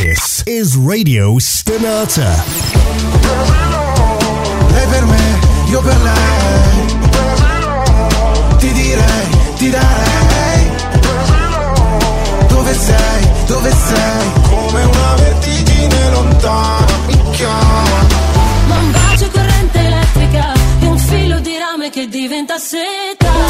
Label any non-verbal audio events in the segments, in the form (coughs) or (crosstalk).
This is Radio Stenata. Lei per me, io per lei. Ti direi, ti darei. Dove sei, dove sei? Come una vertigine lontana mi chiama. Ma un bacio corrente elettrica e un filo di rame che diventa seta. Seta.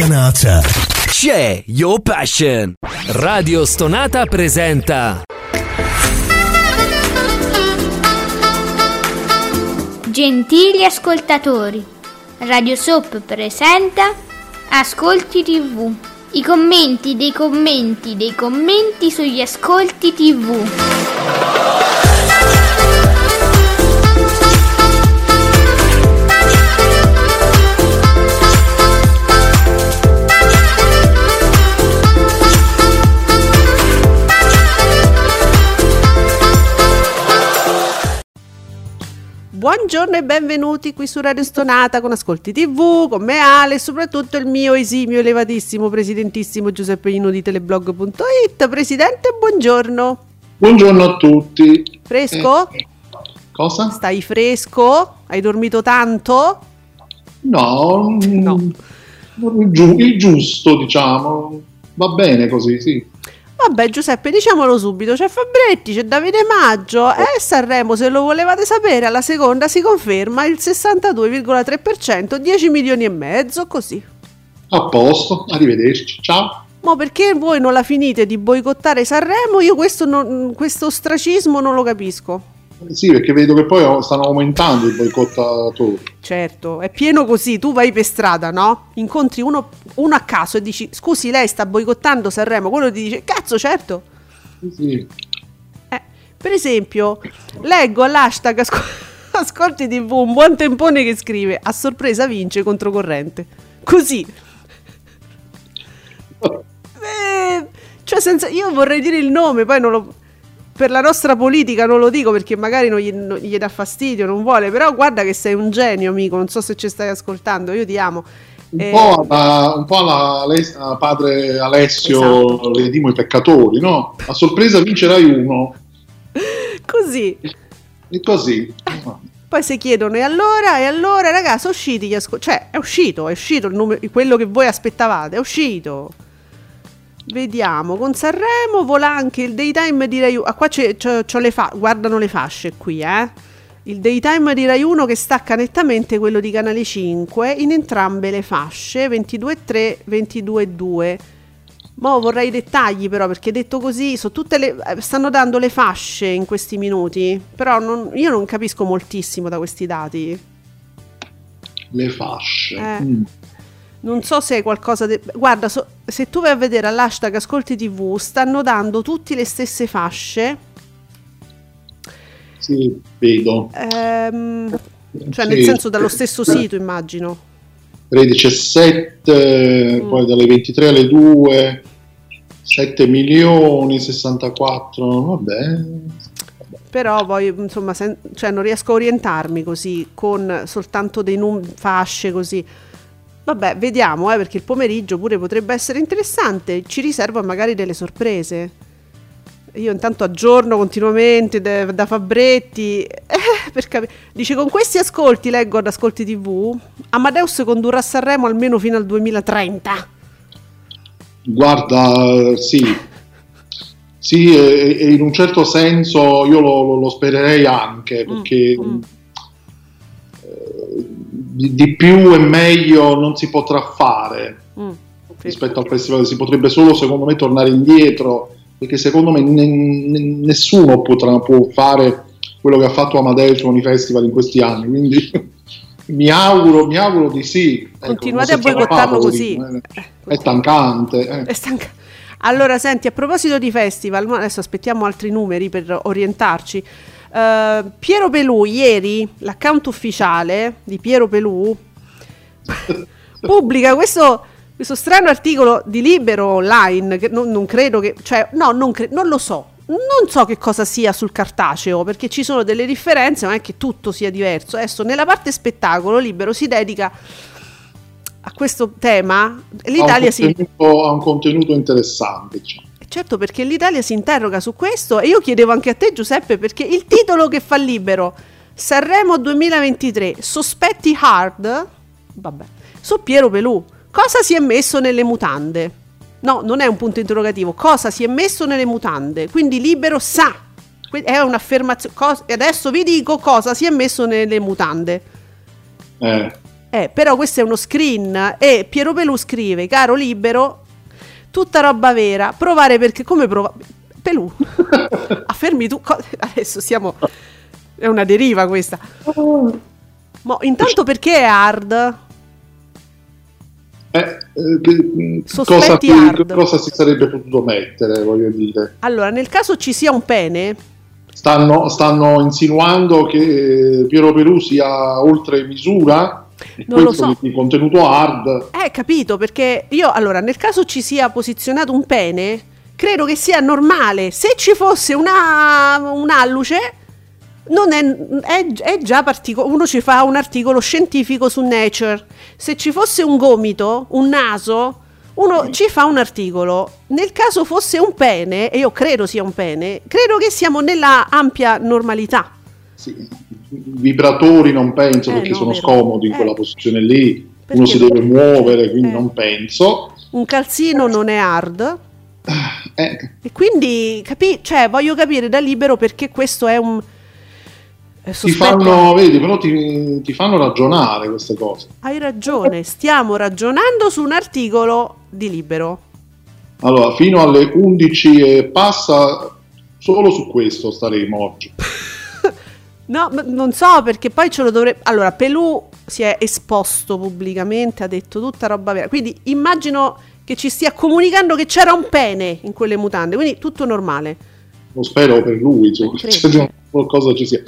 Stenata. C'è Your Passion. Radio Stonata presenta Gentili ascoltatori, Radio Soap presenta Ascolti TV. I commenti dei commenti dei commenti sugli ascolti TV. Buongiorno e benvenuti qui su Radio Stonata con Ascolti TV, con me Ale e soprattutto il mio esimio, elevatissimo, presidentissimo Giuseppe Ino di teleblog.it. Presidente, buongiorno. Buongiorno a tutti. Fresco? Eh, cosa? Stai fresco? Hai dormito tanto? No, No. mm, il, giu- il giusto, diciamo. Va bene così, sì. Vabbè Giuseppe, diciamolo subito, c'è Fabretti, c'è Davide Maggio e Sanremo, se lo volevate sapere, alla seconda si conferma il 62,3%, 10 milioni e mezzo, così. A posto, arrivederci. Ciao. Ma perché voi non la finite di boicottare Sanremo? Io questo, non- questo ostracismo non lo capisco. Sì, perché vedo che poi stanno aumentando i boicottatori. Certo, è pieno così, tu vai per strada, no? Incontri uno, uno a caso e dici, scusi, lei sta boicottando Sanremo, quello ti dice, cazzo, certo. Sì, sì. Eh, per esempio, leggo all'hashtag asco- (laughs) Ascolti TV un buon tempone che scrive, a sorpresa vince controcorrente. Così. (laughs) Eh, cioè, senza, io vorrei dire il nome, poi non lo... Per la nostra politica non lo dico perché magari non gli, non gli dà fastidio, non vuole, però guarda che sei un genio, amico, non so se ci stai ascoltando, io ti amo. Un, Eh, po' alla, un po' alla Ale- a padre Alessio Esatto. redimo i peccatori, no? A sorpresa vincerai uno. Così. E così. Poi si chiedono, e allora, e allora, ragazzi, sono usciti gli ascolti. Cioè, è uscito, è uscito il numero- quello che voi aspettavate, è uscito. Vediamo, con Sanremo vola anche il daytime di Rai 1. Ah, qua c'è, c'ho- c'ho le fa- guardano le fasce qui, eh. Il daytime di Rai 1 che stacca nettamente quello di Canale 5 in entrambe le fasce, 22.3, 22.2. Mo vorrei i dettagli però perché detto così so tutte le, eh, stanno dando le fasce in questi minuti, però non- io non capisco moltissimo da questi dati. Le fasce. Eh. Mm. Non so se è qualcosa de- Guarda, so- se tu vai a vedere all'hashtag Ascolti TV, stanno dando tutte le stesse fasce. Sì, vedo. ehm, cioè, Sì. nel senso dallo stesso sito, immagino. 13 e 7, Mm. poi dalle 23 alle 2, 7 milioni, 64, vabbè. Però poi, insomma, sen- cioè, non riesco a orientarmi così con soltanto dei num- fasce così. Vabbè, vediamo, eh, perché il pomeriggio pure potrebbe essere interessante. Ci riserva magari delle sorprese. Io intanto aggiorno continuamente da, da Fabretti. (laughs) eh, per capi- Dice: Con questi ascolti, leggo ad Ascolti TV. Amadeus condurrà Sanremo almeno fino al 2030. Guarda, sì, sì, e, e in un certo senso io lo, lo- lo spererei anche, perché mm. eh, di, di più e meglio non si potrà fare Mm, sì. rispetto al festival, si potrebbe solo secondo me tornare indietro, perché secondo me ne- ne- nessuno potrà, può fare quello che ha fatto Amadeus con i festival in questi anni, quindi (laughs) mi auguro, mi auguro di sì. Ecco, Continuate a boicottarlo così. eh. È stancante. eh. È stanca- Allora, senti, a proposito di festival, adesso aspettiamo altri numeri per orientarci. Eh, Piero Pelù, ieri, l'account ufficiale di Piero Pelù (laughs) pubblica questo, questo strano articolo di Libero online, che non, non credo che, cioè, no, non, cre- non lo so, non so che cosa sia sul cartaceo, perché ci sono delle differenze, ma è che tutto sia diverso. Adesso, nella parte spettacolo, Libero si dedica a questo tema. L'Italia ha, si... un contenuto, ha un contenuto interessante. Diciamo. Certo, perché l'Italia si interroga su questo e io chiedevo anche a te Giuseppe perché il titolo che fa libero Sanremo 2023 sospetti hard? Vabbè. Su Piero Pelù cosa si è messo nelle mutande? No non è un punto interrogativo. Cosa si è messo nelle mutande? Quindi libero sa. È un'affermazione. E adesso vi dico cosa si è messo nelle mutande. Eh, eh, però questo è uno screen e Piero Pelù scrive, caro libero, tutta roba vera, provare perché come prova Pelù. (laughs) Affermi tu co- adesso siamo è una deriva questa. Mo, intanto perché è hard? eh, eh, cosa, cosa si sarebbe potuto mettere, voglio dire. Allora, nel caso ci sia un pene, Stanno, stanno insinuando che Piero Perù sia oltre misura, Non lo so. di contenuto hard. eh, capito, perché io allora, nel caso ci sia posizionato un pene, credo che sia normale. Se ci fosse una un'alluce non è, è, è già particolare. Uno ci fa un articolo scientifico su Nature. Se ci fosse un gomito, un naso, uno ci fa un articolo. Nel caso fosse un pene, e io credo sia un pene, credo che siamo nella ampia normalità. Sì, vibratori non penso Eh, perché no, sono vero. scomodi in Eh. quella posizione lì. Perché Uno si deve muovere, quindi Eh. non penso. Un calzino non è hard. Eh, E quindi capi- cioè, voglio capire da libero perché questo è un. ti fanno, vedi, però ti, ti fanno ragionare queste cose. Hai ragione, stiamo ragionando su un articolo di libero. Allora, fino alle 11 e passa, solo su questo staremo oggi. (laughs) No, ma non so perché poi ce lo dovrebbe. Allora, Pelù si è esposto pubblicamente, ha detto tutta roba vera. Quindi immagino che ci stia comunicando che c'era un pene in quelle mutande, quindi tutto normale. Lo spero per lui, insomma, (laughs) Credo. cioè, qualcosa ci sia.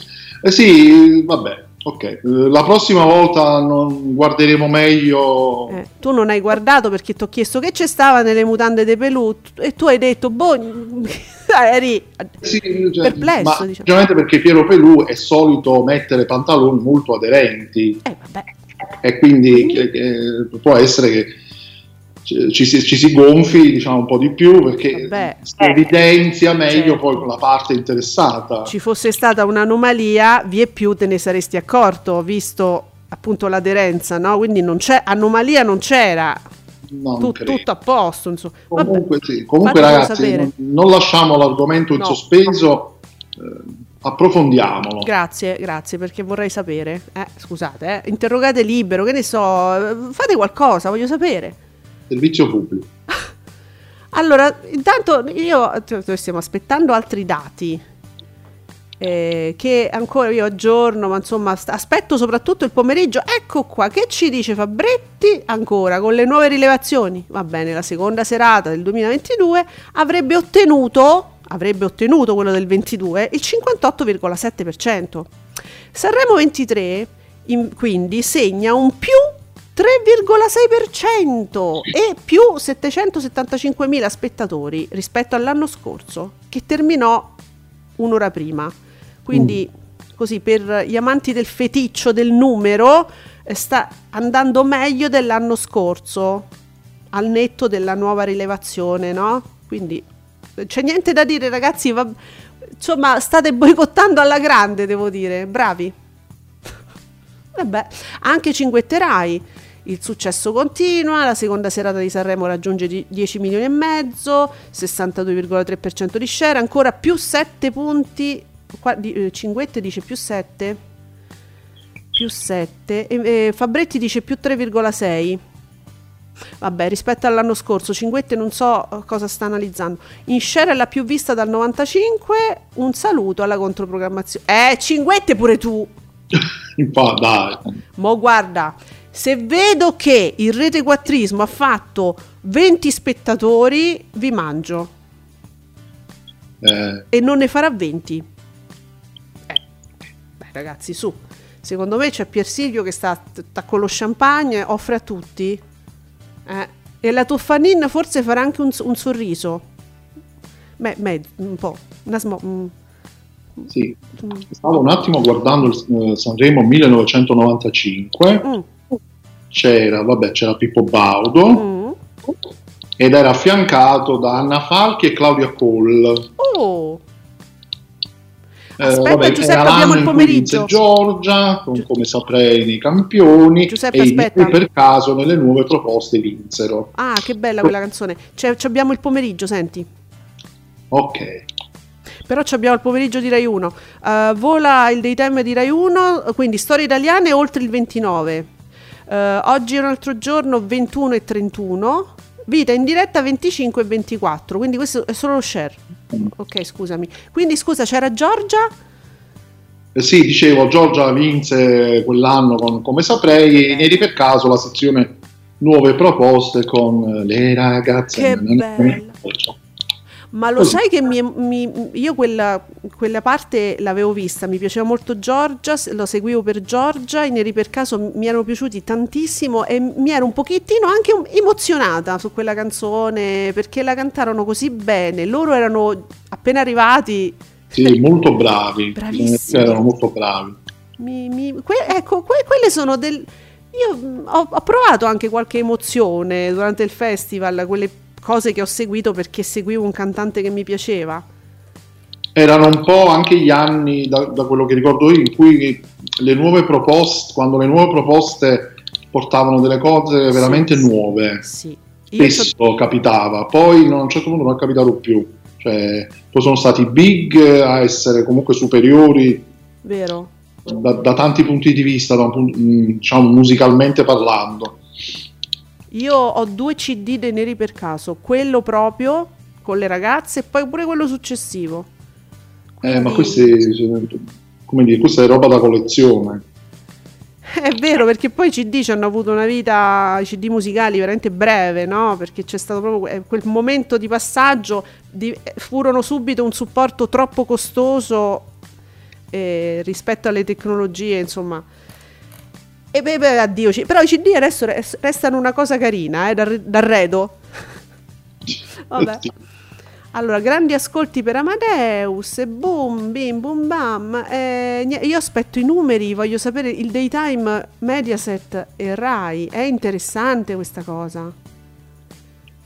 Eh sì, vabbè, ok. Eh, La prossima volta non guarderemo meglio. Eh, tu non hai guardato perché ti ho chiesto che c'è stava nelle mutande di Pelù e tu hai detto, boh, (laughs) eri Sì, cioè, perplesso, diciamo. semplicemente perché Piero Pelù è solito mettere pantaloni molto aderenti Eh, vabbè. e quindi eh, eh, può essere che ci, si, ci si gonfi diciamo un po' di più perché Vabbè. si evidenzia meglio Certo. poi la parte interessata. ci fosse stata un'anomalia, vi e più te ne saresti accorto, visto appunto l'aderenza, no? Quindi non c'è anomalia, non c'era, Non Tu- tutto a posto, insomma. Vabbè. Comunque, sì. Comunque ragazzi, non, non lasciamo l'argomento in No. sospeso, eh, approfondiamolo. Grazie, grazie, perché vorrei sapere. Eh, scusate, eh, interrogate libero, che ne so, eh, fate qualcosa, voglio sapere. Servizio pubblico. (laughs) Allora, intanto io t- stiamo aspettando altri dati. eh, che ancora io aggiorno, ma insomma aspetto soprattutto il pomeriggio. Ecco qua, che ci dice Fabretti ancora con le nuove rilevazioni? Va bene, la seconda serata del 2022 avrebbe ottenuto, avrebbe ottenuto quello del 22, il 58,7%. Sanremo 23 in- quindi segna un più 3,6% e più 775.000 spettatori rispetto all'anno scorso che terminò un'ora prima. Quindi così per gli amanti del feticcio del numero eh, sta andando meglio dell'anno scorso al netto della nuova rilevazione, no? Quindi eh, c'è niente da dire ragazzi, va- insomma state boicottando alla grande, devo dire, bravi. (laughs) Vabbè, anche cinguetterai. Il successo continua, la seconda serata di Sanremo raggiunge di- 10 milioni e mezzo, 62,3% di share, ancora più 7 punti, qua, di, eh, Cinguette dice più 7, più 7, e, e Fabretti dice più 3,6. Vabbè, rispetto all'anno scorso, Cinguette non so eh, cosa sta analizzando. In share è la più vista dal 95, un saluto alla controprogrammazione. Eh, Cinguette pure tu! (laughs) Infatti, dai. Ma guarda, se vedo che il rete quattrismo ha fatto 20 spettatori, vi mangio Eh, e non ne farà 20. Eh, beh, ragazzi, su. Secondo me c'è Pier Silvio che sta, sta con lo champagne, offre a tutti. Eh, E la Tuffanin forse farà anche un, un sorriso. Beh, med- un po'. Una smo- mm, Sì. Stavo un attimo guardando il eh, Sanremo 1995. mm, C'era, vabbè, c'era Pippo Baudo mm. ed era affiancato da Anna Falchi e Claudia Cole. Oh, Eh, Aspetta, Giuseppe, era abbiamo l'anno il pomeriggio. Giorgia, con Giu- come saprei nei campioni, Giuseppe, e aspetta. per caso nelle nuove proposte vinsero. ah, che bella quella canzone. C'è- ci abbiamo il pomeriggio, senti. Ok. Però abbiamo il pomeriggio di Rai 1. Eh, vola il daytime di Rai 1, quindi storie italiane oltre il 29. Eh, oggi è un altro giorno, 21 e 31. Vita in diretta 25 e 24. Quindi questo è solo lo share. Ok, scusami. Quindi scusa, c'era Giorgia? Eh sì, dicevo, Giorgia vinse quell'anno con Come saprei, e ieri per caso la sezione nuove proposte con eh, le ragazze. Che bella. Ma lo sai che mi- mi- io quella, quella parte l'avevo vista, mi piaceva molto Giorgia, lo seguivo per Giorgia, i neri per caso mi erano piaciuti tantissimo e mi ero un pochettino anche emozionata su quella canzone perché la cantarono così bene, loro erano appena arrivati, Sì, molto bravi. Bravissimi. Erano molto bravi. mi- mi- que- ecco, que- quelle sono del... Io mm, ho, ho provato anche qualche emozione durante il festival, quelle cose che ho seguito perché seguivo un cantante che mi piaceva. Erano un po' anche gli anni, da, da quello che ricordo io, in cui le nuove proposte, quando le nuove proposte portavano delle cose veramente Sì, nuove, Sì. Io so- spesso capitava, poi a un certo punto non è capitato più. Cioè, poi sono stati big a essere comunque superiori vero. da, da tanti punti di vista, da mm, diciamo musicalmente parlando. Io ho due CD dei Neri per caso, quello proprio con le ragazze e poi pure quello successivo. Eh, ma Quindi- questi, come dire, questa è roba da collezione. (laughs) È vero, perché poi i CD ci hanno avuto una vita, i CD musicali veramente breve, no? Perché c'è stato proprio que- quel momento di passaggio, di- furono subito un supporto troppo costoso eh, rispetto alle tecnologie, insomma. E beh, beh, addio. Però i CD adesso res- restano una cosa carina, eh, d'arre- d'arredo. (laughs) Vabbè. Allora, grandi ascolti per Amadeus, e boom, bim, boom, bam. eh, io aspetto i numeri, voglio sapere il daytime Mediaset e Rai. È interessante questa cosa.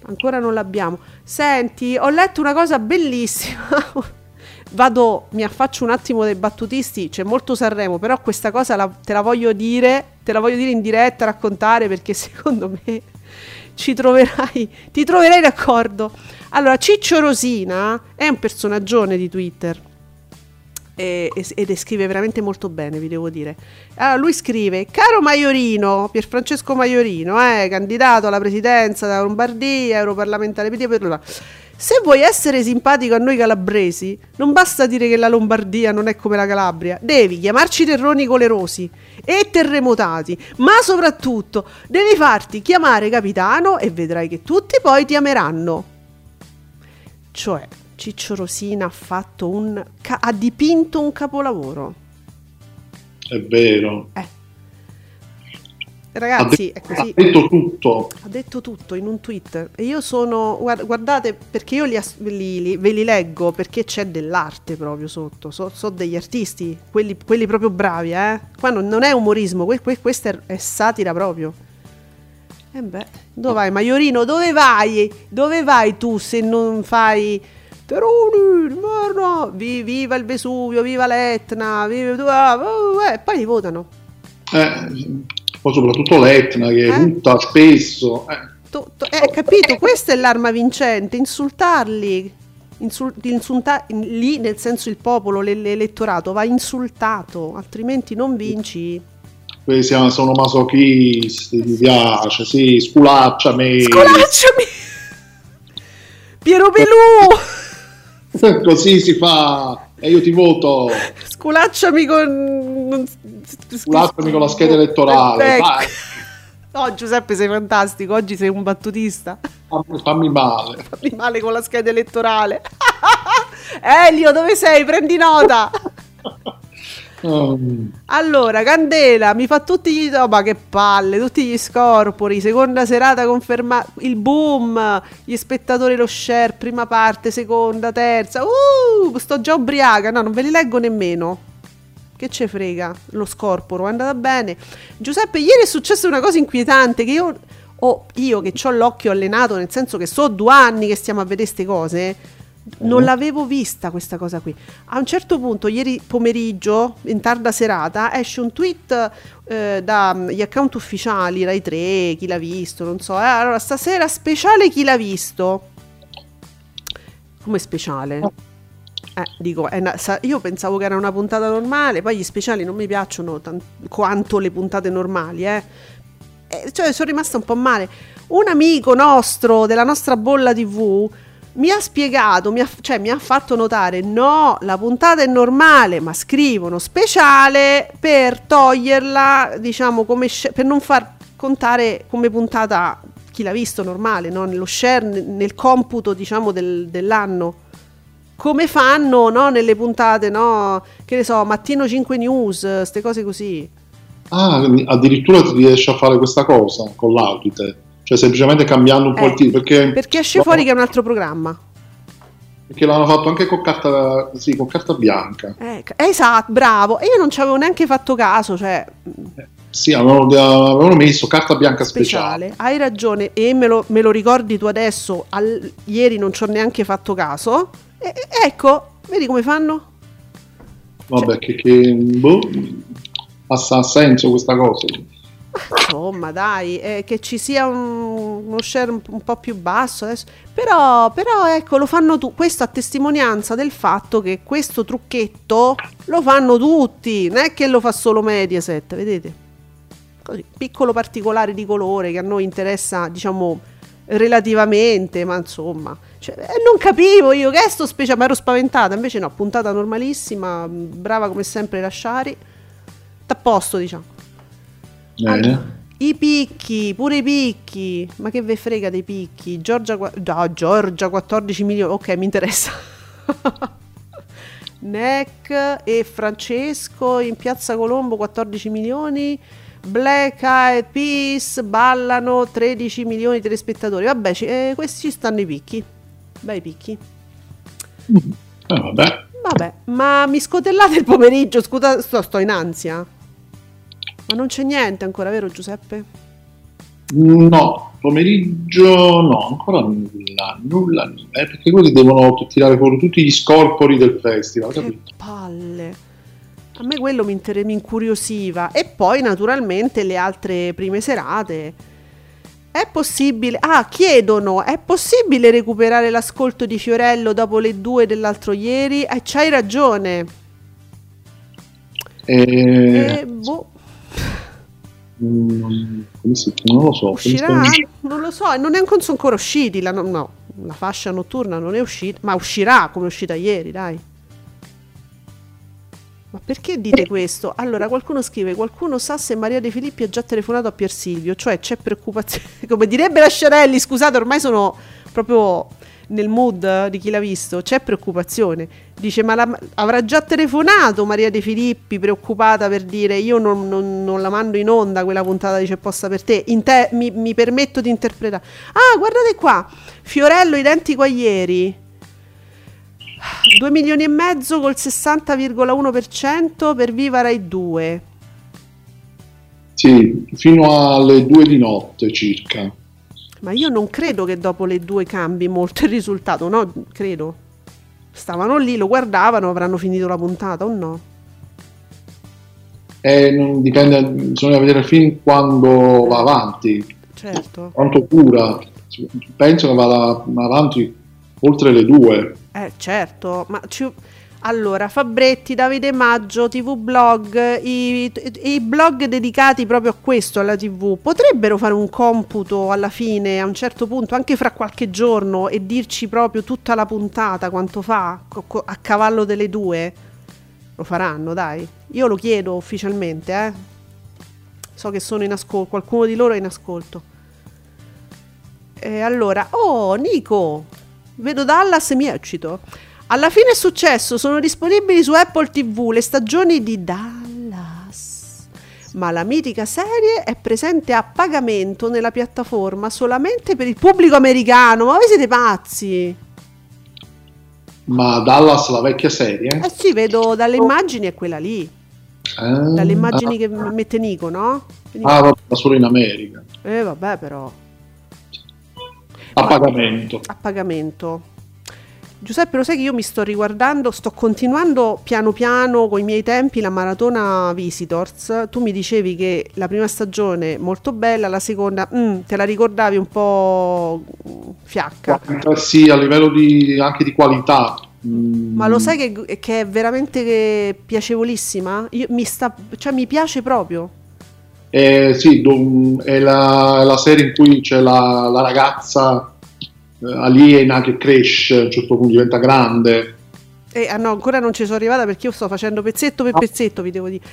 Ancora non l'abbiamo. Senti, ho letto una cosa bellissima. (laughs) Vado, mi affaccio un attimo dai battutisti, c'è molto Sanremo, però questa cosa la- te la voglio dire, te la voglio dire in diretta, raccontare, perché (laughs) secondo me ci troverai, ti troverai d'accordo. Allora, Ciccio Rosina è un personaggione di Twitter e, ed scrive veramente molto bene, vi devo dire. Allora, lui scrive: Caro Maiorino, Pierfrancesco Maiorino, eh, candidato alla presidenza da Lombardia, europarlamentare PD, bla bla. Se vuoi essere simpatico a noi calabresi, non basta dire che la Lombardia non è come la Calabria, devi chiamarci terroni colerosi e terremotati, ma soprattutto devi farti chiamare capitano e vedrai che tutti poi ti ameranno. Cioè, Ciccio Rosina ha fatto un ha dipinto un capolavoro. È vero. Eh. Ha, Ragazzi, de- è ha così. detto tutto. Ha detto tutto in un tweet. E io sono guard- guardate perché io li li- li- ve li leggo perché c'è dell'arte proprio sotto. So, so degli artisti quelli, quelli proprio bravi eh. Qua non, non è umorismo que- que- questa è, è satira proprio. E beh dove vai Maiorino? Dove vai? Dove vai tu se non fai Teroni, no, vi- viva il Vesuvio, viva l'Etna, viva, oh, eh, poi li votano. Eh, poi soprattutto l'Etna che Eh? butta spesso. Eh, Tu- tu- eh, capito? Questa è l'arma vincente, insultarli. Insul- insulta- lì nel senso il popolo, l'e- l'elettorato va insultato, altrimenti non vinci. quelli siamo- sono masochisti, mi piace, sì, sculacciami. Scolacciami! Piero Pelù! (laughs) Così si fa. E io ti voto. Sculacciami con... Sculacciami con la scheda elettorale. Ecco. (laughs) No, Giuseppe sei fantastico, oggi sei un battutista. fammi, fammi male. (laughs) Fammi male con la scheda elettorale. (laughs) Elio, dove sei? Prendi nota. Um, Allora, Candela mi fa tutti gli no, ma che palle, tutti gli scorpori, seconda serata confermata, il boom, gli spettatori lo share, prima parte, seconda, terza. Uh, sto già ubriaca, no, non ve li leggo nemmeno. Che ce frega, lo scorporo, è andata bene. Giuseppe, ieri è successa una cosa inquietante che io o io che ho l'occhio allenato, nel senso che so due anni che stiamo a vedere queste cose, non l'avevo vista questa cosa qui. A un certo punto, ieri pomeriggio, in tarda serata, esce un tweet eh, dagli account ufficiali, Rai 3, chi l'ha visto, non so. eh, allora, stasera speciale chi l'ha visto. Come speciale? Eh, dico, una- sa- io pensavo che era una puntata normale, poi gli speciali non mi piacciono tan- quanto le puntate normali, eh. Eh, cioè, sono rimasta un po' male. Un amico nostro della nostra bolla TV mi ha spiegato, mi ha, cioè mi ha fatto notare, no, la puntata è normale, ma scrivono speciale per toglierla, diciamo, come per non far contare come puntata chi l'ha visto normale, no? nello share, nel, nel computo, diciamo, del- dell'anno. Come fanno, no, nelle puntate, no? Che ne so, Mattino 5 News, queste cose così. ah, addirittura ti riesci a fare questa cosa con l'audite, cioè semplicemente cambiando un po' Eh, il titolo. Perché, Perché esce fuori che è un altro programma. perché l'hanno fatto anche con carta, sì, con carta bianca. Eh, esatto, bravo. E io non ci avevo neanche fatto caso, cioè, Sì, avevano, avevano messo carta bianca speciale. speciale. Hai ragione, e me lo, me lo ricordi tu adesso. al- ieri non ci ho neanche fatto caso. E, ecco, vedi come fanno? Vabbè, che, che boh, ha senso questa cosa. Insomma, dai, eh, che ci sia un- uno share un, un po' più basso adesso. Però, però, ecco, lo fanno tu. Questo a testimonianza del fatto che questo trucchetto lo fanno tutti. Non è che lo fa solo Mediaset, vedete? Così, piccolo particolare di colore che a noi interessa, diciamo, relativamente, ma insomma. Cioè, eh, non capivo io che è sto speciale, ma ero spaventata. Invece no, puntata normalissima, brava come sempre Lasciari. T'apposto, diciamo. Bene. I picchi, pure i picchi. Ma che ve frega dei picchi? Giorgia, no, Giorgia 14 milioni. Ok, mi interessa. (laughs) Neck e Francesco in Piazza Colombo 14 milioni. Black Eyed Peas ballano 13 milioni di telespettatori. Vabbè, ci- eh, questi ci stanno i picchi. Bei picchi. Eh, vabbè. Vabbè, ma mi scotellate il pomeriggio, scusa, sto, sto in ansia. Ma non c'è niente ancora, vero Giuseppe? No, pomeriggio no, ancora nulla, nulla, nulla. Eh, perché quelli devono tirare fuori tutti gli scorpori del festival, Che capito? palle. A me quello mi, inter- mi incuriosiva. E poi, naturalmente, le altre prime serate. È possibile. Ah, chiedono: è possibile recuperare l'ascolto di Fiorello dopo le due dell'altro ieri? Eh, c'hai ragione. E, E boh, mm, come si chiama? Non lo so. uscirà? Non lo so, non è non sono ancora usciti. La, no, no, la fascia notturna non è uscita, ma uscirà come è uscita ieri, dai. Ma perché dite questo? Allora, qualcuno scrive: Qualcuno sa se Maria De Filippi ha già telefonato a Pier Silvio? Cioè, c'è preoccupazione. (laughs) Come direbbe la Sciarelli, scusate, ormai sono proprio nel mood di chi l'ha visto. C'è preoccupazione. Dice: Ma la- avrà già telefonato Maria De Filippi, preoccupata per dire: Io non, non- non la mando in onda quella puntata di C'è posta per te. Te- mi, mi permetto di interpretare. Ah, guardate qua: Fiorello identico a ieri. 2 milioni e mezzo col 60,1% per Viva Rai 2. Sì, fino alle due di notte circa. Ma io non credo che dopo le due cambi molto il risultato, no? Credo. Stavano lì, lo guardavano, avranno finito la puntata o no? E non dipende, bisogna vedere fin quando va avanti, Certo. quanto cura. Penso che vada avanti oltre le due. Eh, certo, ma ci- allora, Fabretti, Davide Maggio, TV Blog, i, i blog dedicati proprio a questo, alla TV, potrebbero fare un computo alla fine, a un certo punto, anche fra qualche giorno, e dirci proprio tutta la puntata, quanto fa, a cavallo delle due? Lo faranno, dai. Io lo chiedo ufficialmente, eh. So che sono in ascolto, qualcuno di loro è in ascolto. E allora, oh, Nico, vedo Dallas e mi eccito. Alla fine è successo, sono disponibili su Apple TV le stagioni di Dallas. Ma la mitica serie è presente a pagamento nella piattaforma solamente per il pubblico americano. Ma voi siete pazzi? Ma Dallas, la vecchia serie? Eh sì, vedo dalle immagini è quella lì. Eh, Dalle immagini ah, che mette Nico, no? Quindi- Ah, vabbè, solo in America. Eh vabbè però. A pagamento. a pagamento. Giuseppe, lo sai che io mi sto riguardando, sto continuando piano piano con i miei tempi la maratona Visitors. Tu mi dicevi che la prima stagione molto bella, la seconda mm, te la ricordavi un po' fiacca. Eh, Sì, a livello di, anche di qualità. Mm, Ma lo sai che, che è veramente piacevolissima? Io, mi, sta, cioè, mi piace proprio. Eh, sì, è la, la serie in cui c'è la, la ragazza eh, aliena che cresce, a un certo punto diventa grande. E, ah no, ancora non ci sono arrivata perché io sto facendo pezzetto per Ah. pezzetto, vi devo dire.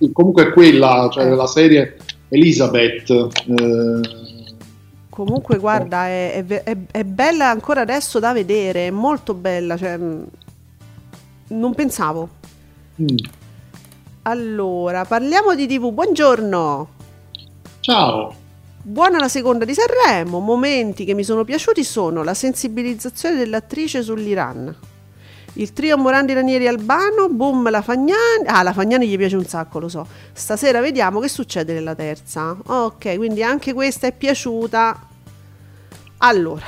Sì, Comunque è quella, cioè Eh. la serie Elizabeth. eh, Comunque, guarda, è, è è- bella ancora adesso da vedere, è molto bella. Cioè, mh, non pensavo. mm. Allora, parliamo di TV. Buongiorno. Ciao. Buona la seconda di Sanremo. Momenti che mi sono piaciuti sono la sensibilizzazione dell'attrice sull'Iran. Il trio Morandi Ranieri Albano, boom la Fagnani. Ah, la Fagnani gli piace un sacco, lo so. Stasera vediamo che succede nella terza. Ok, quindi anche questa è piaciuta. Allora,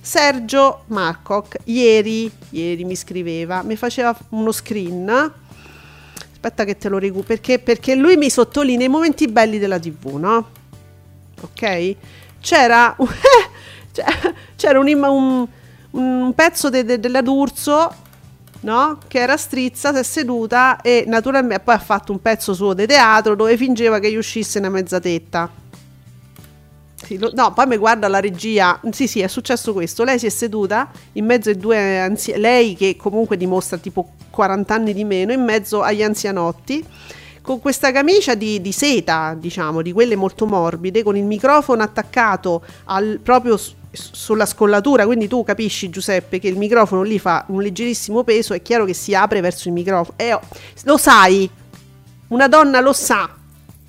Sergio Marcoc ieri, ieri mi scriveva, mi faceva uno screen. Aspetta che te lo recupero perché, perché lui mi sottolinea i momenti belli della TV, no? Ok? C'era, (laughs) c'era un, un- un pezzo de- de- della D'Urso, no? Che era strizza, si è seduta e naturalmente poi ha fatto un pezzo suo di teatro dove fingeva che gli uscisse una mezza tetta. Sì, lo- no, poi mi guarda la regia. Sì, sì, è successo questo. Lei si è seduta in mezzo ai due anziani. Lei, che comunque dimostra tipo 40 anni di meno, in mezzo agli anzianotti. Con questa camicia di, di seta, diciamo, di quelle molto morbide, con il microfono attaccato al- proprio s- sulla scollatura. Quindi tu capisci, Giuseppe, che il microfono lì fa un leggerissimo peso. È chiaro che si apre verso il microfono. E, oh, lo sai, una donna lo sa,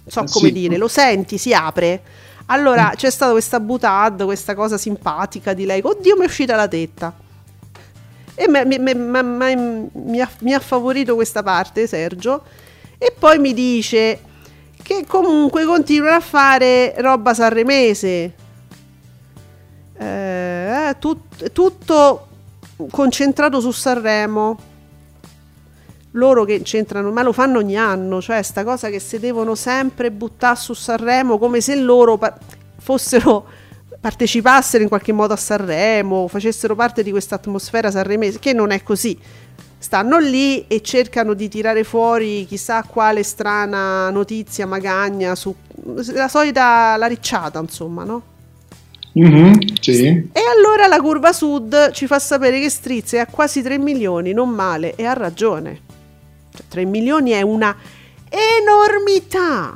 so Eh, come sì. dire, lo senti, si apre. Allora c'è stata questa butad, questa cosa simpatica di lei. Oddio, mi è uscita la tetta. E me- me- mi, ha, mi ha favorito questa parte, Sergio. E poi mi dice che comunque continuano a fare roba sanremese. Eh, tut- tutto concentrato su Sanremo loro che c'entrano, ma lo fanno ogni anno, cioè sta cosa che si devono sempre buttare su Sanremo come se loro pa- fossero partecipassero in qualche modo a Sanremo, facessero parte di questa atmosfera sanremese, che non è così. Stanno lì e cercano di tirare fuori chissà quale strana notizia magagna su la solita la ricciata, insomma, no? Mhm, sì. E allora la curva sud ci fa sapere che Strizza è a quasi 3 milioni, non male, e ha ragione. Cioè, 3 milioni è una enormità.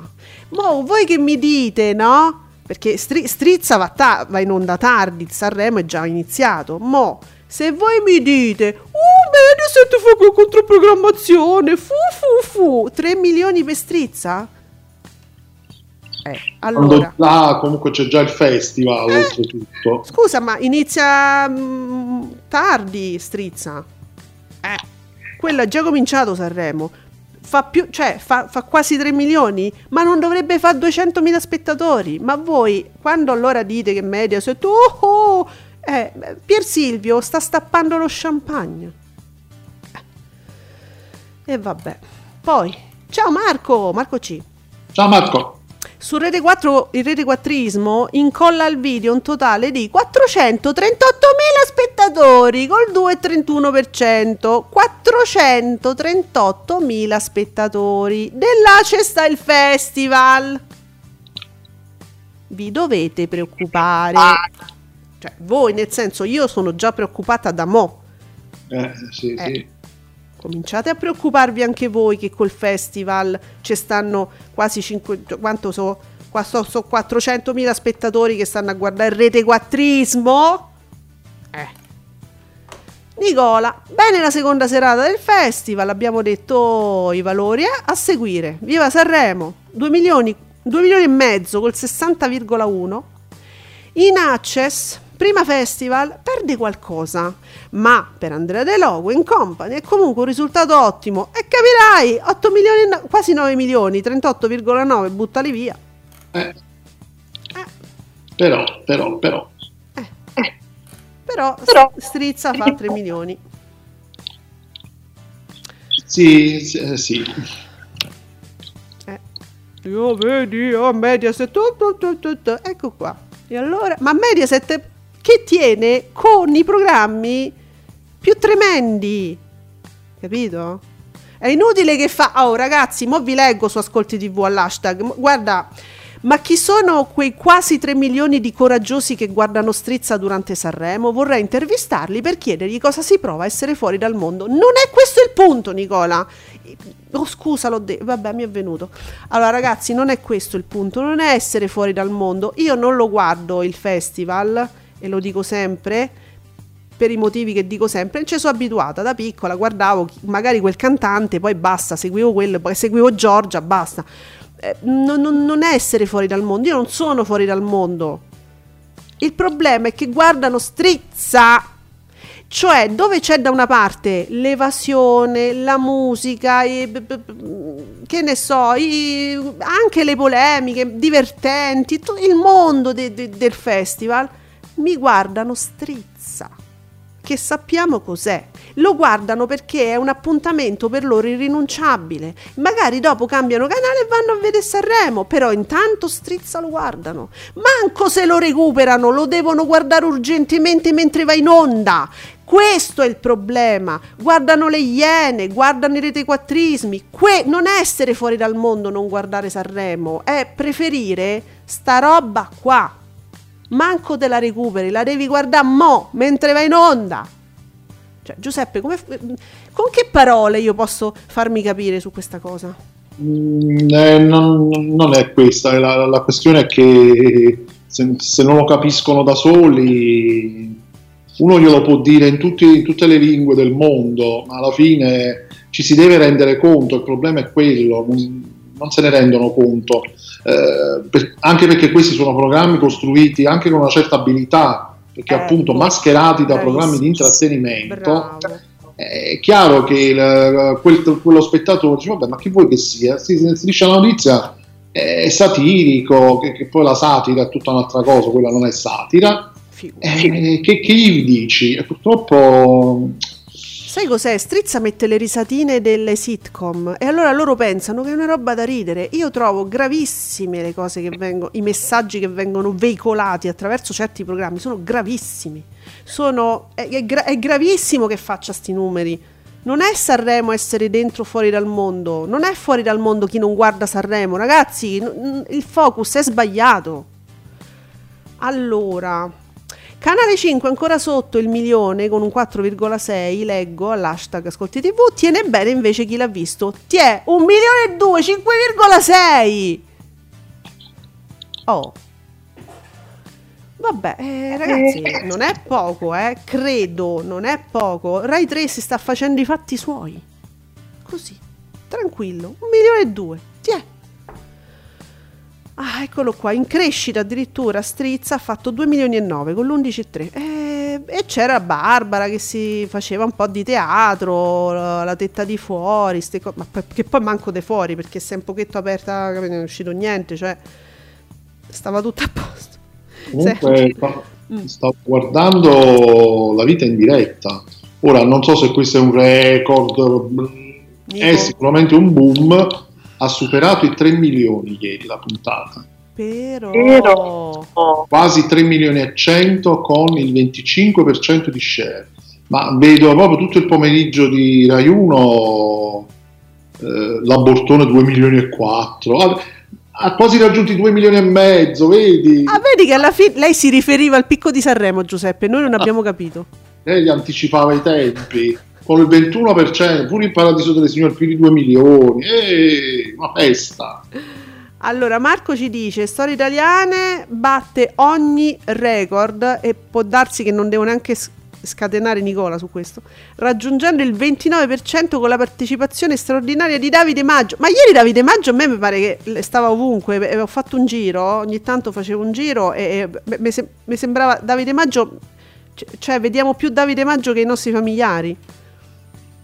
Mo voi che mi dite, no? Perché Stri- Strizza va, ta- va in onda tardi, il Sanremo è già iniziato. Mo, se voi mi dite, uh, Mediaset fa con controprogrammazione, fu fu fu, 3 milioni per Strizza? Eh, allora... là comunque c'è già il festival, Eh. oltretutto. Scusa, ma inizia mm, tardi Strizza. Eh, quello ha già cominciato Sanremo. Fa, più, cioè, fa, fa quasi 3 milioni, ma non dovrebbe fare 200.000 spettatori. Ma voi, quando allora dite che Mediaset, oh, oh, eh, Pier Silvio sta stappando lo champagne. Eh. E vabbè. Poi, ciao Marco, Marco C. Ciao Marco. Su Rete 4 il Rete 4ismo incolla al video un totale di 438.000 spettatori col 2,31%. 438.000 spettatori. Della c'è sta il festival. Vi dovete preoccupare. Cioè, voi nel senso io sono già preoccupata da mo'. Eh, sì, Eh. sì. Cominciate a preoccuparvi anche voi che col festival ci stanno quasi 5 quanto so, qua so, so 400.000 spettatori che stanno a guardare il rete quattrismo. Eh. Nicola, bene la seconda serata del festival, abbiamo detto i valori, eh? a seguire. Viva Sanremo, 2 milioni, 2 milioni e mezzo col 60,1. In Access, prima festival, perde qualcosa, ma per Andrea De Logo in Company è comunque un risultato ottimo. E capirai, 8 milioni, e no- quasi 9 milioni, 38,9, buttali via. Eh. Però, però, però. Però, Però- Strizza fa 3 milioni. Sì, sì, eh, sì. Eh. Io vedi, oh, Mediaset, tu, tu, tu, tu, tu. ecco qua. E allora, ma Mediaset che tiene con i programmi più tremendi, capito? È inutile che fa, oh ragazzi, mo vi leggo su Ascolti TV all'hashtag, guarda, ma chi sono quei quasi 3 milioni di coraggiosi che guardano Strizza durante Sanremo? Vorrei intervistarli per chiedergli cosa si prova a essere fuori dal mondo. Non è questo il punto, Nicola. Oh, scusa, l'ho detto. Vabbè, mi è venuto. Allora, ragazzi, non è questo il punto. Non è essere fuori dal mondo. Io non lo guardo il festival, e lo dico sempre, per i motivi che dico sempre. Ci sono abituata da piccola, guardavo magari quel cantante, poi basta, seguivo quello, poi seguivo Giorgia, basta. Eh, non, non- non essere fuori dal mondo. Io non sono fuori dal mondo. Il problema è che guardano strizza. Cioè, dove c'è da una parte l'evasione, la musica, i- che ne so, i- anche le polemiche divertenti, il mondo de- de- del festival, mi guardano strizza. Che sappiamo cos'è. Lo guardano perché è un appuntamento per loro irrinunciabile. Magari dopo cambiano canale e vanno a vedere Sanremo, però intanto strizza lo guardano. Manco se lo recuperano, lo devono guardare urgentemente mentre va in onda. Questo è il problema. Guardano le iene, guardano i retequattrismi. Que- non essere fuori dal mondo non guardare Sanremo, è preferire sta roba qua. Manco te la recuperi, la devi guardare mo, mentre vai in onda. Cioè, Giuseppe, come con che parole io posso farmi capire su questa cosa? Mm, eh, non, non è questa, la, la questione è che se, se non lo capiscono da soli, uno glielo può dire in, tutti- in tutte le lingue del mondo, ma alla fine ci si deve rendere conto, il problema è quello, non, non se ne rendono conto, eh, per- anche perché questi sono programmi costruiti anche con una certa abilità, perché Ecco. appunto mascherati da programmi di intrattenimento. Bravo. È chiaro che il- quel- quello spettatore dice: Vabbè, ma che vuoi che sia? Si, si dice la notizia è satirico, che, che poi la satira è tutta un'altra cosa, quella non è satira. Eh, che, che gli dici? E purtroppo Sai cos'è? Strizza mette le risatine delle sitcom e allora loro pensano che è una roba da ridere. Io trovo gravissime le cose che vengono, i messaggi che vengono veicolati attraverso certi programmi, sono gravissimi. Sono, è, è è gravissimo che faccia sti numeri. Non è Sanremo essere dentro o fuori dal mondo, non è fuori dal mondo chi non guarda Sanremo, ragazzi, n- n- il focus è sbagliato. Allora, Canale 5 ancora sotto il milione con un 4,6, leggo all'hashtag Ascolti TV, tiene bene invece chi l'ha visto. Tiè, un milione e due, 5,6! Oh. Vabbè, eh, ragazzi, non è poco, eh, credo, non è poco. Rai 3 si sta facendo i fatti suoi. Così, tranquillo, un milione e due, tiè. Ah, eccolo qua, in crescita addirittura Strizza ha fatto 2 milioni e 9 con l'11,3 e, e c'era Barbara che si faceva un po' di teatro, la, la tetta di fuori, ste co- ma poi- che poi manco de fuori perché se è un pochetto aperta capito, non è uscito niente, cioè stava tutto a posto. comunque Mm. stavo guardando la vita in diretta. Ora non so se questo è un record, Nico. è sicuramente un boom. Ha superato i 3 milioni ieri la puntata. Però, Però- quasi 3 milioni e 100 con il 25% di share. Ma vedo proprio tutto il pomeriggio di Rai 1 eh, l'abortone 2 milioni e 4. Ha, ha quasi raggiunto i 2 milioni e mezzo, vedi? Ah, vedi che alla fine lei si riferiva al picco di Sanremo, Giuseppe, noi non abbiamo capito. Lei gli anticipava i tempi. Con il 21%, pure il Paradiso delle Signore più di 2 milioni. Eh, una festa. Allora, Marco ci dice: Storie italiane batte ogni record e può darsi che non devo neanche scatenare Nicola su questo, raggiungendo il 29% con la partecipazione straordinaria di Davide Maggio. Ma ieri Davide Maggio a me mi pare che stava ovunque, ho fatto un giro, ogni tanto facevo un giro e, mi, se- mi sembrava Davide Maggio, cioè vediamo più Davide Maggio che i nostri familiari.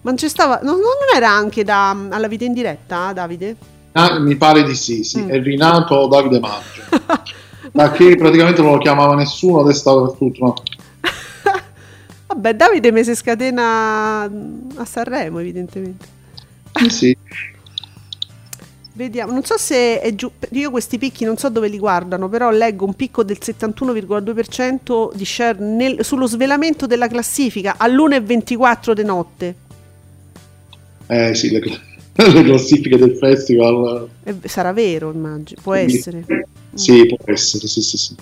Ma stava, non, non era anche da, alla vita in diretta, Davide? Ah, mi pare di sì, sì. Mm. è rinato Davide Maggio. (laughs) da che praticamente non lo chiamava nessuno, adesso sta per tutto. no? (laughs) Vabbè, Davide mi si scatena a Sanremo, evidentemente. Sì. Vediamo, non so se è giù. Io questi picchi non so dove li guardano, però leggo un picco del 71,2% di share nel- sullo svelamento della classifica all'1.24 di notte. Eh sì, le, (laughs) le classifiche del festival. E sarà vero, immagino. Può essere. Sì, può essere, sì, sì, sì.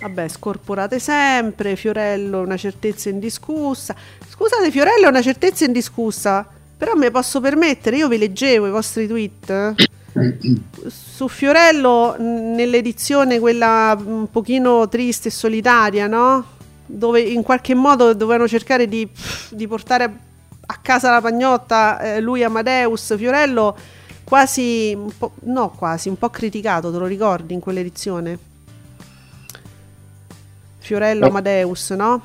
Vabbè, scorporate sempre. Fiorello, una certezza indiscussa. Scusate, Fiorello è una certezza indiscussa. Però me posso permettere, io vi leggevo i vostri tweet. eh. (clears throat) Su Fiorello, nell'edizione quella un pochino triste e solitaria, no? Dove in qualche modo dovevano cercare di, di portare a casa la pagnotta eh, lui Amadeus, Fiorello quasi, un po', no quasi, un po' criticato, te lo ricordi in quell'edizione? Fiorello. Amadeus, no?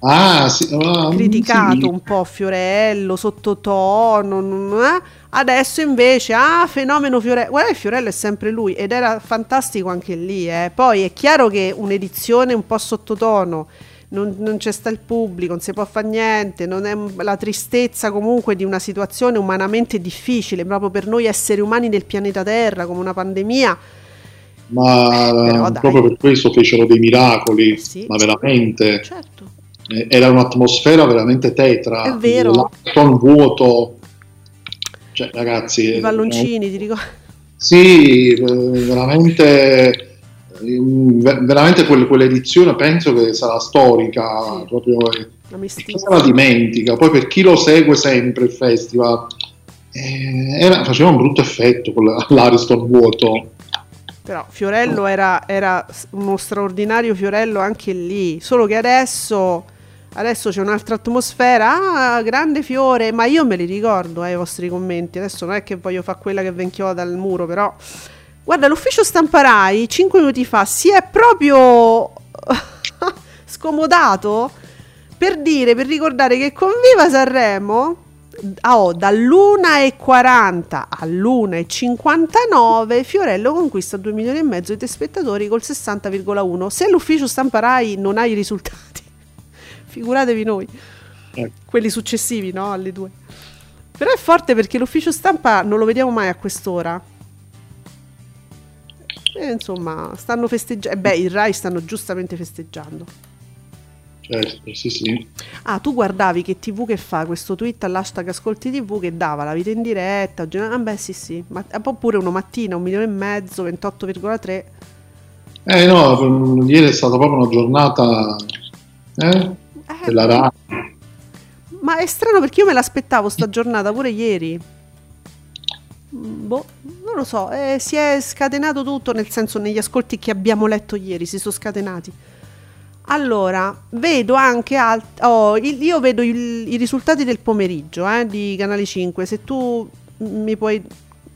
Ah, sì, ah, criticato sì. un po' Fiorello, sottotono, eh? adesso invece, ah, fenomeno Fiorello, guarda Fiorello è sempre lui ed era fantastico anche lì, eh. poi è chiaro che un'edizione un po' sottotono, non, non c'è sta il pubblico, non si può fare niente, non è la tristezza comunque di una situazione umanamente difficile, proprio per noi esseri umani del pianeta Terra, come una pandemia, Ma Però dai. proprio per questo fecero dei miracoli, Sì. ma veramente. certo. Eh, Era un'atmosfera veramente tetra. È vero. L'Acton vuoto. Cioè, ragazzi. I eh, palloncini, ti ricordi? Sì, eh, veramente, ve- veramente quel- quell'edizione penso che sarà storica, Sì. proprio eh, La la dimentica. Poi per chi lo segue sempre il festival, eh, era- faceva un brutto effetto con la- l'Ariston vuoto. Però Fiorello era, era uno straordinario Fiorello anche lì, solo che adesso, adesso c'è un'altra atmosfera, ah, grande fiore, ma io me li ricordo eh, i vostri commenti, adesso non è che voglio fare quella che venchioda al muro, però... Guarda, l'ufficio stampa Rai 5 minuti fa si è proprio (laughs) scomodato per dire, per ricordare che con Viva Sanremo oh, dall'1.40 all'1.59 Fiorello conquista 2 milioni e mezzo di telespettatori col 60,1 se l'ufficio stampa Rai non ha i risultati (laughs) figuratevi noi Eh. quelli successivi no alle due. Però è forte perché l'ufficio stampa non lo vediamo mai a quest'ora e insomma stanno festeggiando beh i Rai stanno giustamente festeggiando Certo, sì, sì. Ah, tu guardavi che TV che fa questo tweet all'hashtag Ascolti TV che dava la vita in diretta. Ah, beh, sì, sì. Ma oppure uno mattina, un milione e mezzo, 28,3. Eh no, per- ieri è stata proprio una giornata eh, Eh, della Rai. ma è strano perché io me l'aspettavo sta giornata pure ieri. Boh, non lo so, eh, si è scatenato tutto, nel senso negli ascolti che abbiamo letto ieri, si sono scatenati. Allora, vedo anche alt- oh, il- io vedo il- i risultati del pomeriggio eh, di Canale 5, se tu mi puoi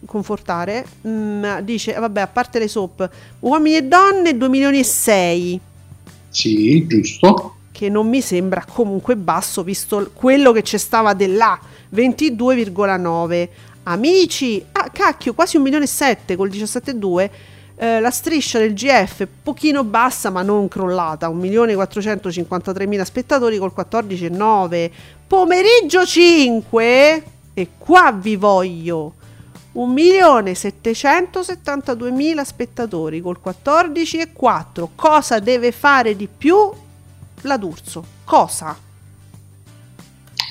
confortare, mm, dice, vabbè, a parte le soap, uomini e donne 2 milioni e 6, Sì, giusto. che non mi sembra comunque basso visto quello che c'è stava dell'A, 22,9. Amici, ah cacchio, quasi un milione e 7 col 17,2. Eh, la striscia del GF pochino bassa ma non crollata 1.453.000 spettatori col 14,9 pomeriggio 5 e qua vi voglio 1.772.000 spettatori col 14,4 cosa deve fare di più la D'Urso cosa?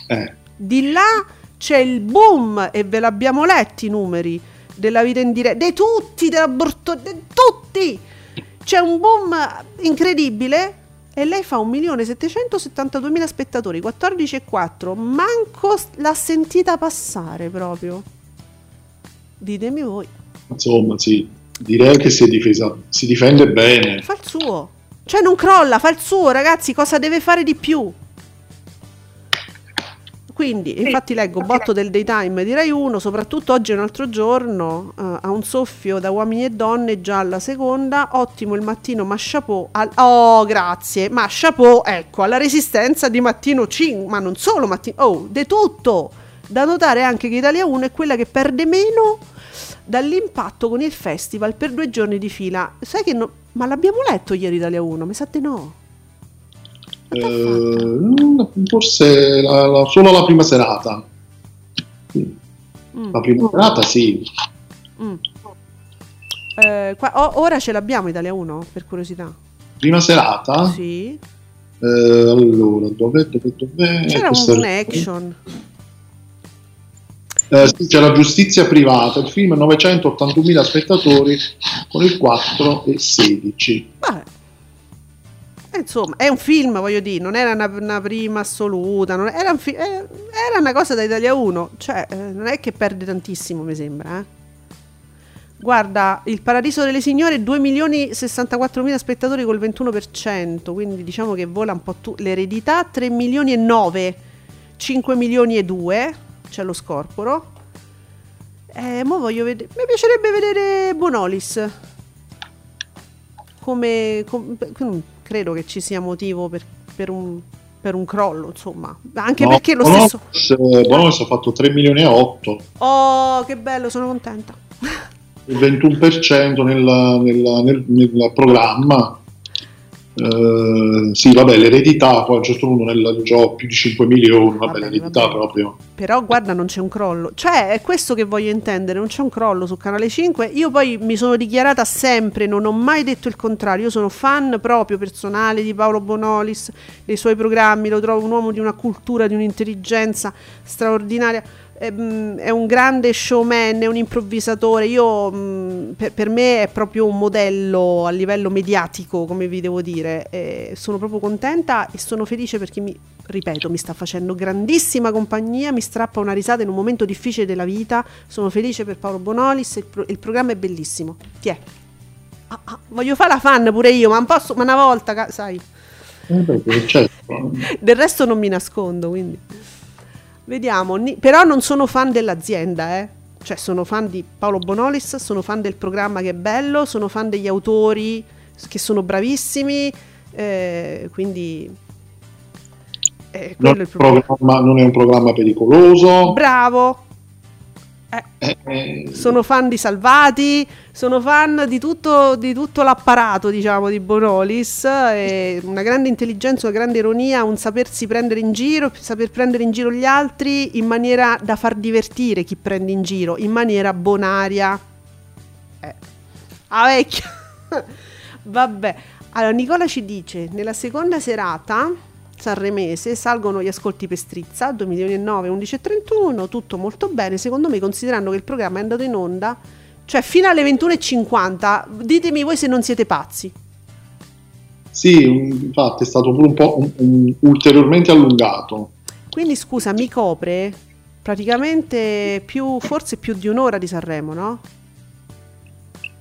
Eh, di là c'è il boom e ve l'abbiamo letti i numeri della vita in diretta, di tutti, della Borto, di tutti. C'è un boom incredibile e lei fa 1.772.000 spettatori, 14,4. Manco l'ha sentita passare proprio. Ditemi voi. insomma, sì, direi che si è difesa, si difende bene. Fa il suo. Cioè non crolla, fa il suo, ragazzi, cosa deve fare di più? Quindi infatti leggo botto del daytime di Rai 1, soprattutto oggi è un altro giorno, eh, a un soffio da uomini e donne, già alla seconda, ottimo il mattino, ma chapeau, al- oh grazie, ma chapeau, ecco, alla resistenza di mattino 5, ma non solo mattino, oh, de tutto, da notare anche che Italia 1 è quella che perde meno dall'impatto con il festival per due giorni di fila. Sai che no, ma l'abbiamo letto ieri Italia 1, mi sa di no. Eh, forse la- la- solo la prima serata. Mm. La prima serata sì. Mm. Eh, qua- oh, ora ce l'abbiamo Italia 1 per curiosità. Prima serata? Sì. Eh, allora, dove, dove, dove? C'era Questa- un action. Eh, sì, c'è la giustizia privata, il film 981.000 spettatori con il 4 e 16. Vabbè. Insomma, è un film, voglio dire, non era una, una prima assoluta, era, un fi- eh, era una cosa da Italia 1, cioè eh, non è che perde tantissimo, mi sembra. eh. Guarda, Il Paradiso delle Signore 2 milioni 64 mila spettatori col 21%, quindi diciamo che vola un po' tu. L'eredità 3 milioni e 9, 5 milioni e 2, c'è lo scorporo. Eh, mo voglio vedere, mi piacerebbe vedere Bonolis come, com- non credo che ci sia motivo per, per un, per un crollo, insomma. Anche No, perché lo Bonolis, stesso. Bonolis ha fatto 3 milioni e 8, Oh, che bello, sono contenta. il 21% nel, nel- nel- nel programma. Eh, sì, vabbè, l'eredità, poi a un certo punto nel gioco più di 5 milioni, vabbè, Vabbè, l'eredità vabbè. proprio. Però guarda, non c'è un crollo. Cioè, è questo che voglio intendere, non c'è un crollo su Canale 5. Io poi mi sono dichiarata sempre, non ho mai detto il contrario. Io sono fan proprio personale di Paolo Bonolis, dei suoi programmi, lo trovo un uomo di una cultura, di un'intelligenza straordinaria. Ehm, È un grande showman, è un improvvisatore. Io, mh, per, per me è proprio un modello a livello mediatico, come vi devo dire. E sono proprio contenta e sono felice perché mi, ripeto, mi sta facendo grandissima compagnia, mi strappa una risata in un momento difficile della vita. Sono felice per Paolo Bonolis, il, pro- il programma è bellissimo. Ti è. Ah, ah, voglio fare la fan pure io, ma, un posso, ma una volta, sai. Eh, certo. Del resto non mi nascondo, quindi. Vediamo, però non sono fan dell'azienda, eh. Cioè sono fan di Paolo Bonolis, sono fan del programma che è bello, sono fan degli autori che sono bravissimi, eh, quindi... eh, quello Non, è non è un programma pericoloso. Bravo! Eh, Eh, sono fan di Salvati, sono fan di tutto, di tutto l'apparato, diciamo, di Bonolis. una grande intelligenza, una grande ironia, un sapersi prendere in giro, saper prendere in giro gli altri in maniera da far divertire chi prende in giro, in maniera bonaria. Eh. Ah, vecchia! (laughs) Vabbè. Allora, Nicola ci dice, nella seconda serata sanremese salgono gli ascolti per Strizza, 2 milioni e 9, 11 e 31, tutto molto bene, secondo me considerando che il programma è andato in onda, cioè fino alle 21.50, ditemi voi se non siete pazzi. sì, infatti è stato pure un po' un- un- ulteriormente allungato. Quindi scusa, mi copre praticamente più, forse più di un'ora di Sanremo, no?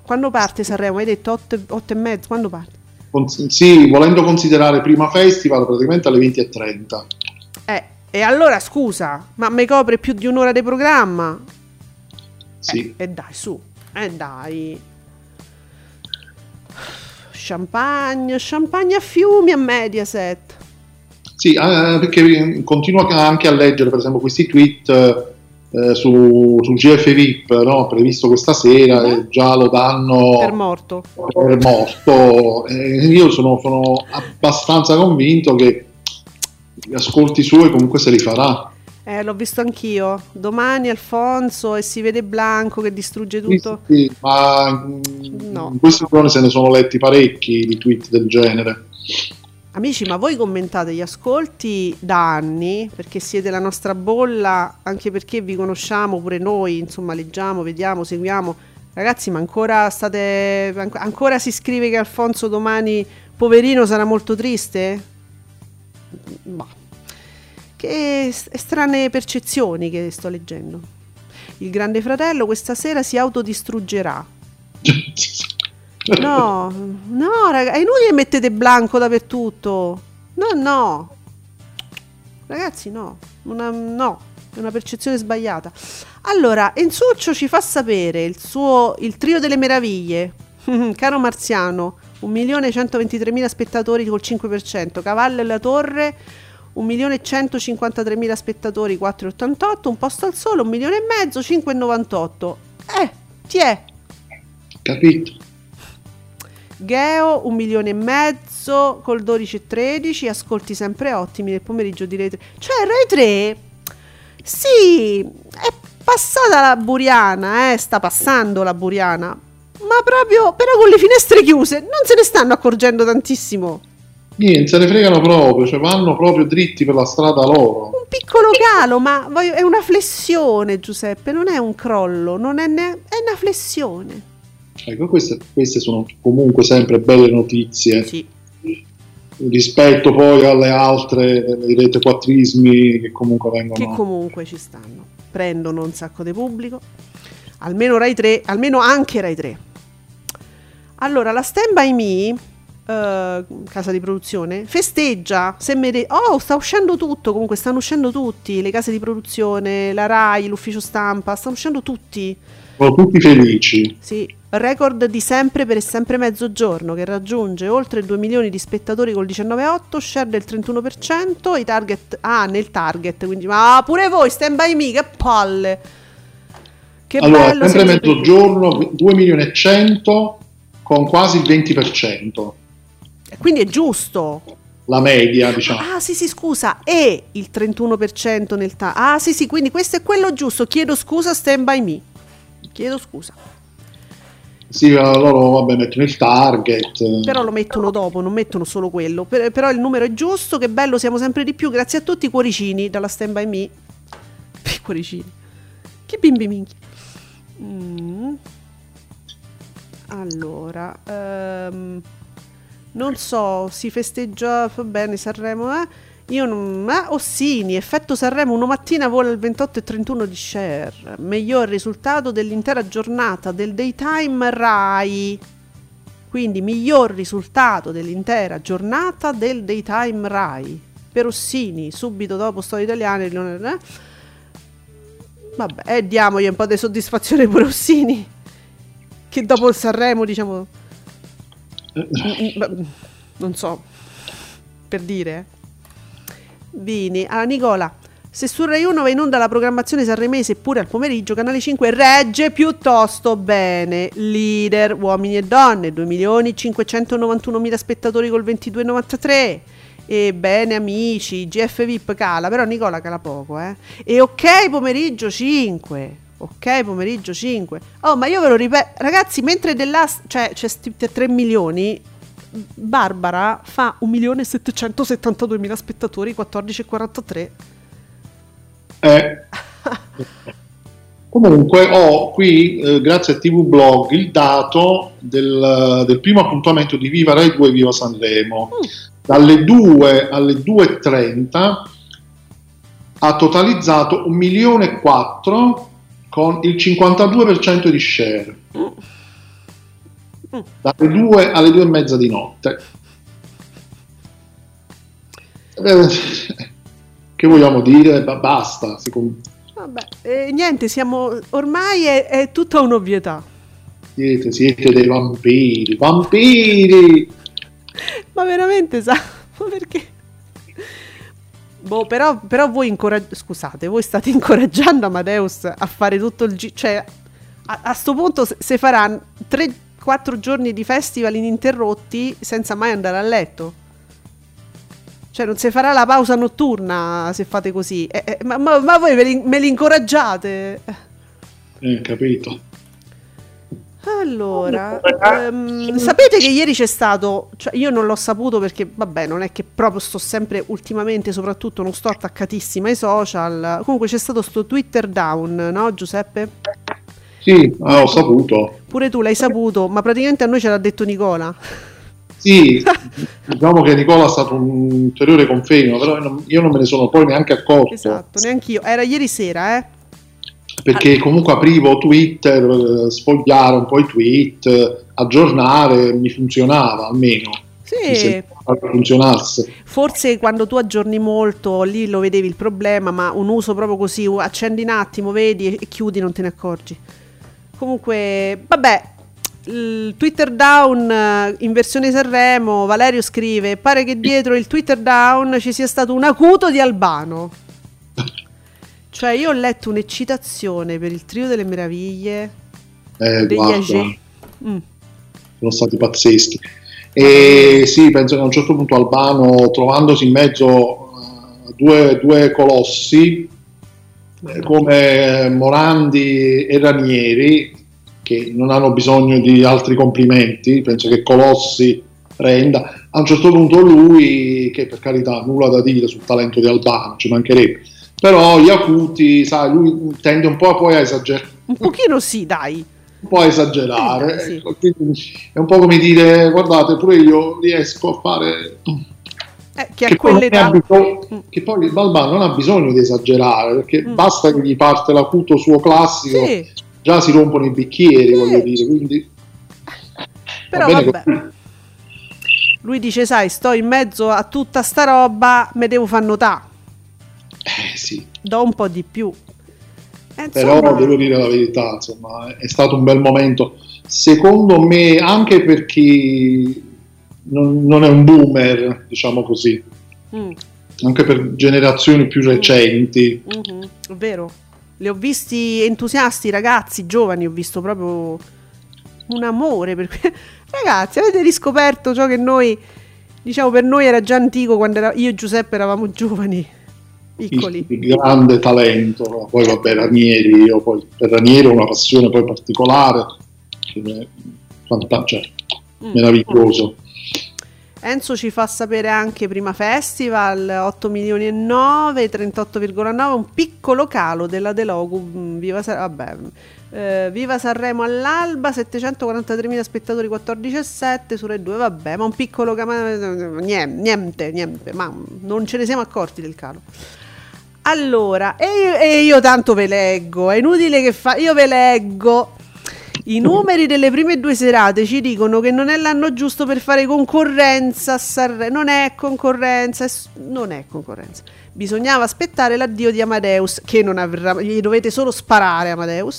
Quando parte Sanremo? Hai detto 8, e mezzo, quando parte? Con- sì, volendo considerare prima festival praticamente alle 20.30. Eh, e allora scusa, ma mi copre più di un'ora di programma? Sì. E dai, su, e dai. Champagne, champagne a fiumi a Mediaset. Sì, eh, perché continuo anche a leggere per esempio questi tweet eh, su, su GF VIP, no? previsto questa sera, e già lo danno Per morto. per morto. Eh, io sono, sono abbastanza convinto che gli ascolti suoi comunque se li farà. Eh, l'ho visto anch'io. Domani Alfonso e si vede Blanco che distrugge Sì, tutto. sì, ma mm, No. in questi giorni se ne sono letti parecchi di tweet del genere. Amici, ma voi commentate gli ascolti da anni perché siete la nostra bolla, anche perché vi conosciamo pure noi, insomma, leggiamo, vediamo, seguiamo. Ragazzi, ma ancora state an- ancora si scrive che Alfonso domani poverino sarà molto triste? Bah. Che strane percezioni che sto leggendo. Il Grande Fratello questa sera si autodistruggerà. (laughs) No, no, raga, è inutile mettete blanco dappertutto. No, no. Ragazzi, no. Una- no, è una percezione sbagliata. Allora, Enzuccio ci fa sapere il suo il trio delle meraviglie. (laughs) Caro Marziano, 1.123.000 spettatori col 5%, Cavallo e la Torre 1.153.000 spettatori 4,88, un posto al sole, un milione e mezzo 5,98. Eh, ti è Capito? Geo, un milione e mezzo col 12,13, ascolti sempre ottimi nel pomeriggio di Rai 3. Cioè Rai 3, sì, è passata la Buriana, eh, sta passando la Buriana, ma proprio, però con le finestre chiuse, non se ne stanno accorgendo tantissimo. Niente, se ne fregano proprio, cioè vanno proprio dritti per la strada loro. Un piccolo calo, ma voglio- è una flessione Giuseppe, non è un crollo, non è, ne- è una flessione. Ecco, queste, queste sono comunque sempre belle notizie. Sì. Rispetto poi alle altre, i rete quattrismi che comunque vengono... che comunque ci stanno. Prendono un sacco di pubblico. Almeno Rai 3, almeno anche Rai 3. Allora, la Stand By Me, eh, casa di produzione, festeggia. Se mi de- oh, sta uscendo tutto. Comunque, stanno uscendo tutti. Le case di produzione, la Rai, l'ufficio stampa, stanno uscendo tutti. Sono tutti felici. Sì, record di sempre per e sempre mezzogiorno che raggiunge oltre 2 milioni di spettatori col 19,8, share del 31%, i target, ah nel target, quindi ma pure voi stand by me, che palle. Che allora, bello sempre mezzogiorno, 2 milioni e 100 con quasi il 20%. tutti. Quindi è giusto. La media, diciamo. Ah, sì, sì, scusa, e il 31% nel target. Ah, sì, sì, quindi questo è quello giusto. Chiedo scusa, stand by me. Chiedo scusa. Sì, loro vabbè, mettono il target. Però lo mettono dopo, non mettono solo quello. Per- però il numero è giusto, che bello, siamo sempre di più. Grazie a tutti i cuoricini dalla Stand By Me. (laughs) Cuoricini. Che bimbi minchia. Mm. Allora, ehm, non so, si festeggia va bene Sanremo, eh? Io non... Eh, Ossini, effetto Sanremo, una mattina vola il 28 e 31 di share. Miglior risultato dell'intera giornata del daytime Rai. Quindi miglior risultato dell'intera giornata del daytime Rai. Per Ossini, subito dopo Storie Italiane. non è- eh? Vabbè, e diamogli un po' di soddisfazione pure Ossini. Che dopo il Sanremo, diciamo... (coughs) Mm, mm, Non so, per dire. Vini, ah, Nicola, se su Rai 1 va in onda la programmazione sanremese pure al pomeriggio, Canale 5 regge piuttosto bene. Leader, uomini e donne, 2 milioni 591 mila spettatori col 22,93. E bene amici, GF VIP cala, però Nicola cala poco, eh. E ok pomeriggio 5. Ok pomeriggio 5. Oh, ma io ve lo ripeto, ragazzi, mentre della cioè c'è sti 3 milioni Barbara fa 1.772.000 spettatori, 14,43. Eh. (laughs) Comunque ho qui, eh, grazie a TV Blog, il dato del, del primo appuntamento di Viva Rai 2 Viva Sanremo. Dalle 2 alle 2.30 ha totalizzato 1 milione e 4 con il 52% di share. Dalle 2 alle 2 e mezza di notte. Eh, (laughs) Che vogliamo dire? Ba- Basta. secondo- Vabbè, eh, niente, siamo ormai è, è tutta un'ovvietà. Siete, siete dei vampiri, vampiri! Ma veramente sa, ma perché? Boh, però, però voi incoraggiate, scusate, voi state incoraggiando Amadeus a fare tutto il giro, cioè a, a sto punto se, se farà 3-4 giorni di festival ininterrotti senza mai andare a letto. Cioè non si farà la pausa notturna se fate così. Eh, eh, ma, ma- ma voi me li, me li incoraggiate? Eh, capito? Allora, ehm, sapete che ieri c'è stato, cioè io non l'ho saputo perché vabbè non è che proprio sto sempre ultimamente soprattutto non sto attaccatissima ai social, comunque c'è stato sto Twitter down, no Giuseppe? Sì, ah, ho saputo. Pure tu l'hai saputo, ma praticamente a noi ce l'ha detto Nicola. Sì, (laughs) diciamo che Nicola ha stato un ulteriore conferma, però io non me ne sono poi neanche accorto. Esatto, neanch'io, era ieri sera, eh? Perché comunque aprivo Twitter, eh, sfogliare un po' i tweet, aggiornare, mi funzionava almeno. Sì, funzionasse. Forse quando tu aggiorni molto lì lo vedevi il problema, ma un uso proprio così, accendi un attimo, vedi e chiudi, non te ne accorgi. Comunque, vabbè, il Twitter down eh, in versione Sanremo, Valerio scrive, pare che dietro il Twitter down ci sia stato un acuto di Albano. (laughs) Cioè io ho letto un'eccitazione per il trio delle meraviglie Eh, degli Agé. Mm. sono stati pazzeschi. E sì, penso che a un certo punto Albano, trovandosi in mezzo a due, due colossi eh, come Morandi e Ranieri, che non hanno bisogno di altri complimenti, penso che Colossi renda. A un certo punto lui, che per carità nulla da dire sul talento di Albano, ci mancherebbe, però gli acuti, sai, lui tende un po' poi a esagerare Un pochino sì, dai. un po' a esagerare. Eh, sì. ecco, è un po' come dire, guardate, pure io riesco a fare... Eh, che Che poi, bisogno- che poi il Balban non ha bisogno di esagerare, perché Mm. basta che gli parte l'acuto suo classico, Sì, già si rompono i bicchieri, Sì. voglio dire, quindi... (laughs) però bene vabbè. così. Lui dice, sai, sto in mezzo a tutta sta roba, me devo far notare. Eh, sì, Do un po' di più. Eh, però insomma, devo dire la verità, insomma, è stato un bel momento. Secondo me, anche per chi non, non è un boomer, diciamo così, mm, anche per generazioni più recenti, mhm, è vero. Li ho visti entusiasti, ragazzi, giovani, ho visto proprio un amore per (laughs) Ragazzi, avete riscoperto ciò che noi, diciamo, per noi era già antico quando era- io e Giuseppe eravamo giovani, piccoli. di grande talento, poi vabbè Ranieri, io poi per Ranieri ho una passione poi particolare, che è fanta- cioè, Mm. meraviglioso. Enzo ci fa sapere anche prima festival 8 milioni e 9 38,9 un piccolo calo della Delogu mm, viva, vabbè, eh, viva Sanremo all'alba 743.000 spettatori 14,7 su Rai 2 vabbè ma un piccolo niente niente niente ma non ce ne siamo accorti del calo. Allora e io, e io tanto ve leggo è inutile che fa io ve leggo i numeri delle prime due serate ci dicono che non è l'anno giusto per fare concorrenza a Sanremo. Non è concorrenza, è non è concorrenza. Bisognava aspettare l'addio di Amadeus, che non avrà, gli dovete solo sparare Amadeus.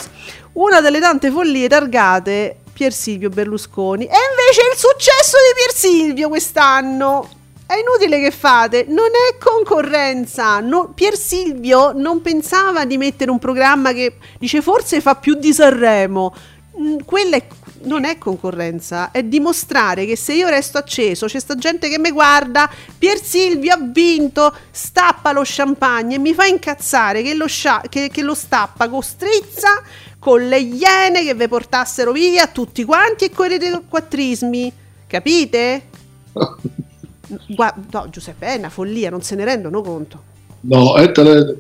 Una delle tante follie targate Pier Silvio Berlusconi. E invece il successo di Pier Silvio quest'anno. È inutile che fate, non è concorrenza. No- Pier Silvio non pensava di mettere un programma che dice forse fa più di Sanremo. Mm, Quella è- non è concorrenza, è dimostrare che se io resto acceso, c'è sta gente che mi guarda, Pier Silvio ha vinto, stappa lo champagne e mi fa incazzare che lo, scia- che- che lo stappa con strizza, con le iene che vi portassero via tutti quanti e con i quattrismi. Capite? (laughs) Gua- no, Giuseppe, è una follia, non se ne rendono conto. No, te, le-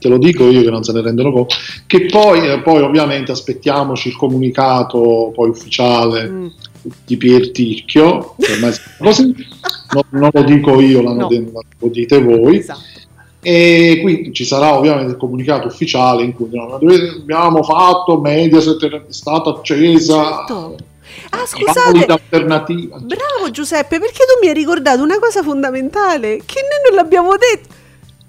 te- lo dico io che non se ne rendono conto. Che poi, eh, poi ovviamente aspettiamoci il comunicato poi ufficiale Mm. di Pier Ticchio, che ormai così. (laughs) No- non lo dico io, l'hanno No. detto- lo dite voi. Esatto. E qui ci sarà ovviamente il comunicato ufficiale in cui no, abbiamo fatto, Mediaset è stata accesa, Certo. Ah, scusate, alternativa. bravo Giuseppe, perché tu mi hai ricordato una cosa fondamentale che noi non l'abbiamo detto.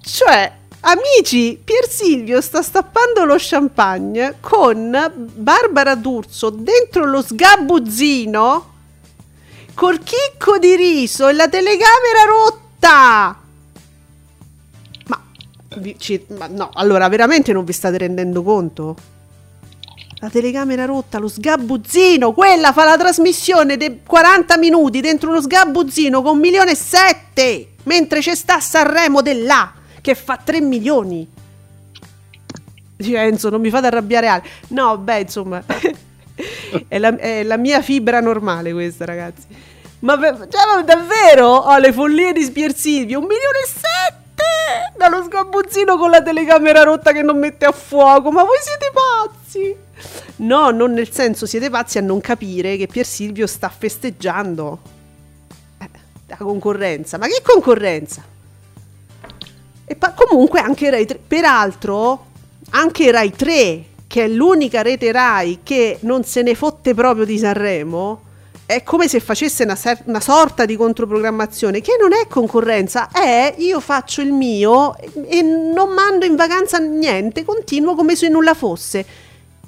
Cioè, amici, Pier Silvio sta stappando lo champagne con Barbara D'Urso dentro lo sgabuzzino col chicco di riso e la telecamera rotta. Ma, ci- ma no, allora veramente non vi state rendendo conto? La telecamera rotta, lo sgabuzzino, quella fa la trasmissione di 40 minuti dentro uno sgabuzzino con un milione e sette, mentre c'è sta Sanremo dell'A che fa 3 milioni. Dice Enzo, non mi fate arrabbiare Ale. No, beh, insomma, (laughs) è, la, è la mia fibra normale questa, ragazzi. Ma, cioè, ma davvero? Ho le follie di Pier Silvio, un milione e sette! Dallo sgabuzzino con la telecamera rotta che non mette a fuoco, ma voi siete pazzi! No, non nel senso siete pazzi a non capire che Pier Silvio sta festeggiando eh, la concorrenza. Ma che concorrenza? E pa- comunque anche Rai 3, peraltro anche Rai 3, che è l'unica rete Rai che non se ne fotte proprio di Sanremo, è come se facesse una, ser- una sorta di controprogrammazione che non è concorrenza, è io faccio il mio e- non mando in vacanza niente, continuo come se nulla fosse.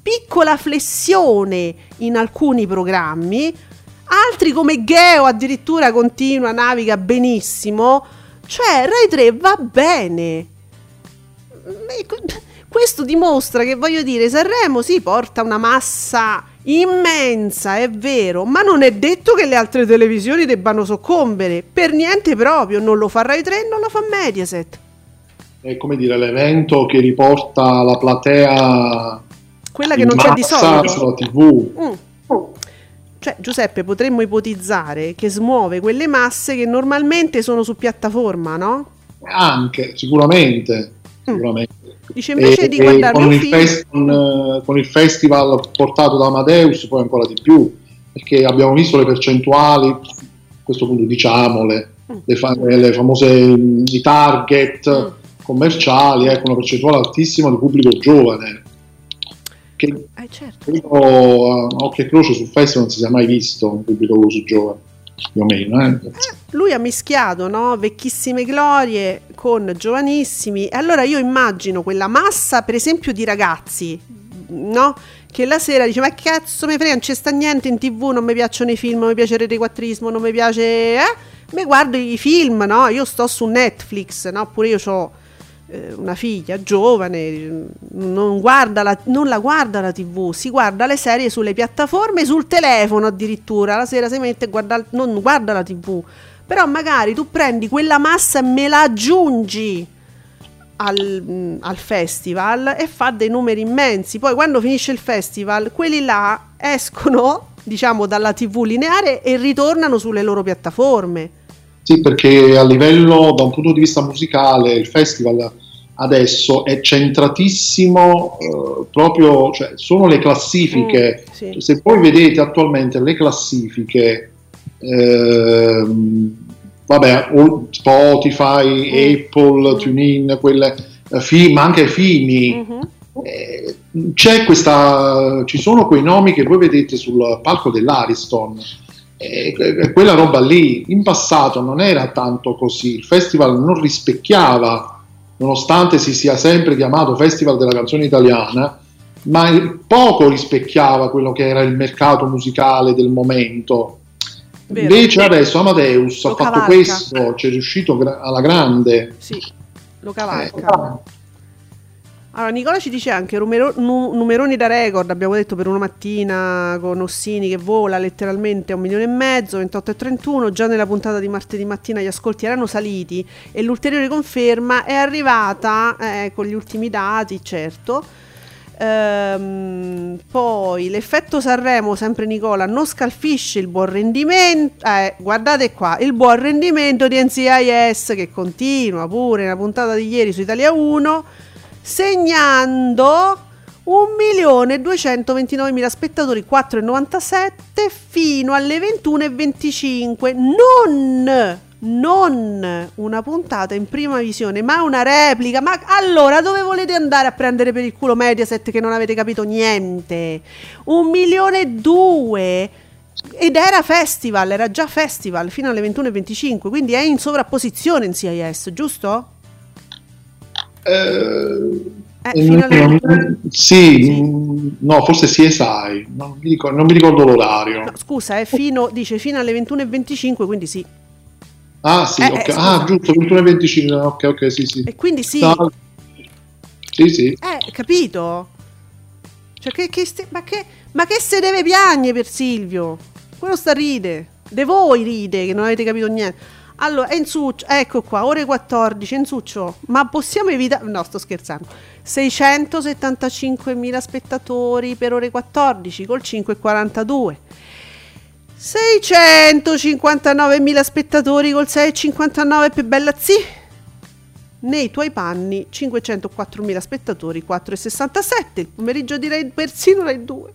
Piccola flessione in alcuni programmi, altri come Geo addirittura continua, naviga benissimo, cioè Rai 3 va bene. E que- Questo dimostra che voglio dire, Sanremo si porta una massa immensa, è vero, ma non è detto che le altre televisioni debbano soccombere, per niente proprio, non lo fa Rai 3, non lo fa Mediaset. È come dire l'evento che riporta la platea Quella che non c'è di solito. sulla TV. Mm. Cioè, Giuseppe, potremmo ipotizzare che smuove quelle masse che normalmente sono su piattaforma, no? Anche, sicuramente. sicuramente. Dice invece E- di guardare con fest- con, eh, con il festival portato da Amadeus poi ancora di più perché abbiamo visto le percentuali a questo punto diciamole Mm. le, fa- le famose mm, i target commerciali ecco una percentuale altissima di pubblico giovane che Eh, certo. quello, a occhio e croce sul festival non si sia mai visto un pubblico così giovane più o meno eh. Lui ha mischiato, no? Vecchissime glorie con giovanissimi. E allora io immagino quella massa, per esempio, di ragazzi, no? Che la sera dice: Ma cazzo mi frega, non c'è sta niente in tv, non mi piacciono i film, non mi piace il requattrismo, non mi piace. Eh? Mi guardo i film, no? Io sto su Netflix, no? Pure io ho una figlia giovane, non, la, non la guarda la tv, si guarda le serie sulle piattaforme, sul telefono addirittura, la sera si mette e guarda, non guarda la tv, però magari tu prendi quella massa e me la aggiungi al, mm, al festival e fa dei numeri immensi, poi quando finisce il festival quelli là escono (laughs) diciamo dalla tv lineare e ritornano sulle loro piattaforme. Sì, perché a livello, da un punto di vista musicale, il festival adesso è centratissimo eh, proprio, cioè sono le classifiche. Mm, sì. Se voi vedete attualmente le classifiche, ehm, vabbè, Spotify, Mm. Apple, TuneIn, quelle, eh, Fi- ma anche Fimi, Mhm. eh, c'è questa, ci sono quei nomi che voi vedete sul palco dell'Ariston. Eh, que- quella roba lì in passato non era tanto così, il festival non rispecchiava, nonostante si sia sempre chiamato Festival della canzone italiana, ma poco rispecchiava quello che era il mercato musicale del momento. Vero. Invece adesso Amadeus Lo ha fatto cavalca. questo, ci è riuscito alla grande. Sì, lo cavalca. Allora, Nicola ci dice anche numero- nu- numeroni da record, abbiamo detto per una mattina con Ossini che vola letteralmente a un milione e mezzo, 28 e 31, già nella puntata di martedì mattina gli ascolti erano saliti e l'ulteriore conferma è arrivata eh, con gli ultimi dati, certo. Ehm, poi l'effetto Sanremo, sempre Nicola, non scalfisce il buon rendimento. Eh, guardate qua, il buon rendimento di NCIS che continua pure nella puntata di ieri su Italia 1, segnando 1.229.000 spettatori, 4,97 fino alle 21.25. Non non una puntata in prima visione, ma una replica. Ma allora dove volete andare a prendere per il culo Mediaset che non avete capito niente? Un milione e due. Ed era festival, era già festival fino alle 21.25, quindi è in sovrapposizione in CIS, giusto? Eh, Eh, alle... non- sì, mm, no, forse CSI, non mi ricordo, non mi ricordo l'orario. No, scusa, è fino, dice fino alle 21.25, quindi sì. Ah, sì, Eh, ok. eh, ah, giusto, 21 e 25, ok, ok, sì, sì. E quindi sì. No, sì, sì. Eh, capito? Cioè, che, che ste- ma, che, ma che se deve piagne per Silvio? Quello sta ride. De voi ride che non avete capito niente. Allora, Enzuccio, ecco qua, ore 14, Enzuccio, ma possiamo evitare... No, sto scherzando. 675.000 spettatori per ore 14 col 5,42. 659.000 spettatori col 6,59 per Bella Zì. Nei tuoi panni 504.000 spettatori 4,67. Il pomeriggio direi persino Rai 2.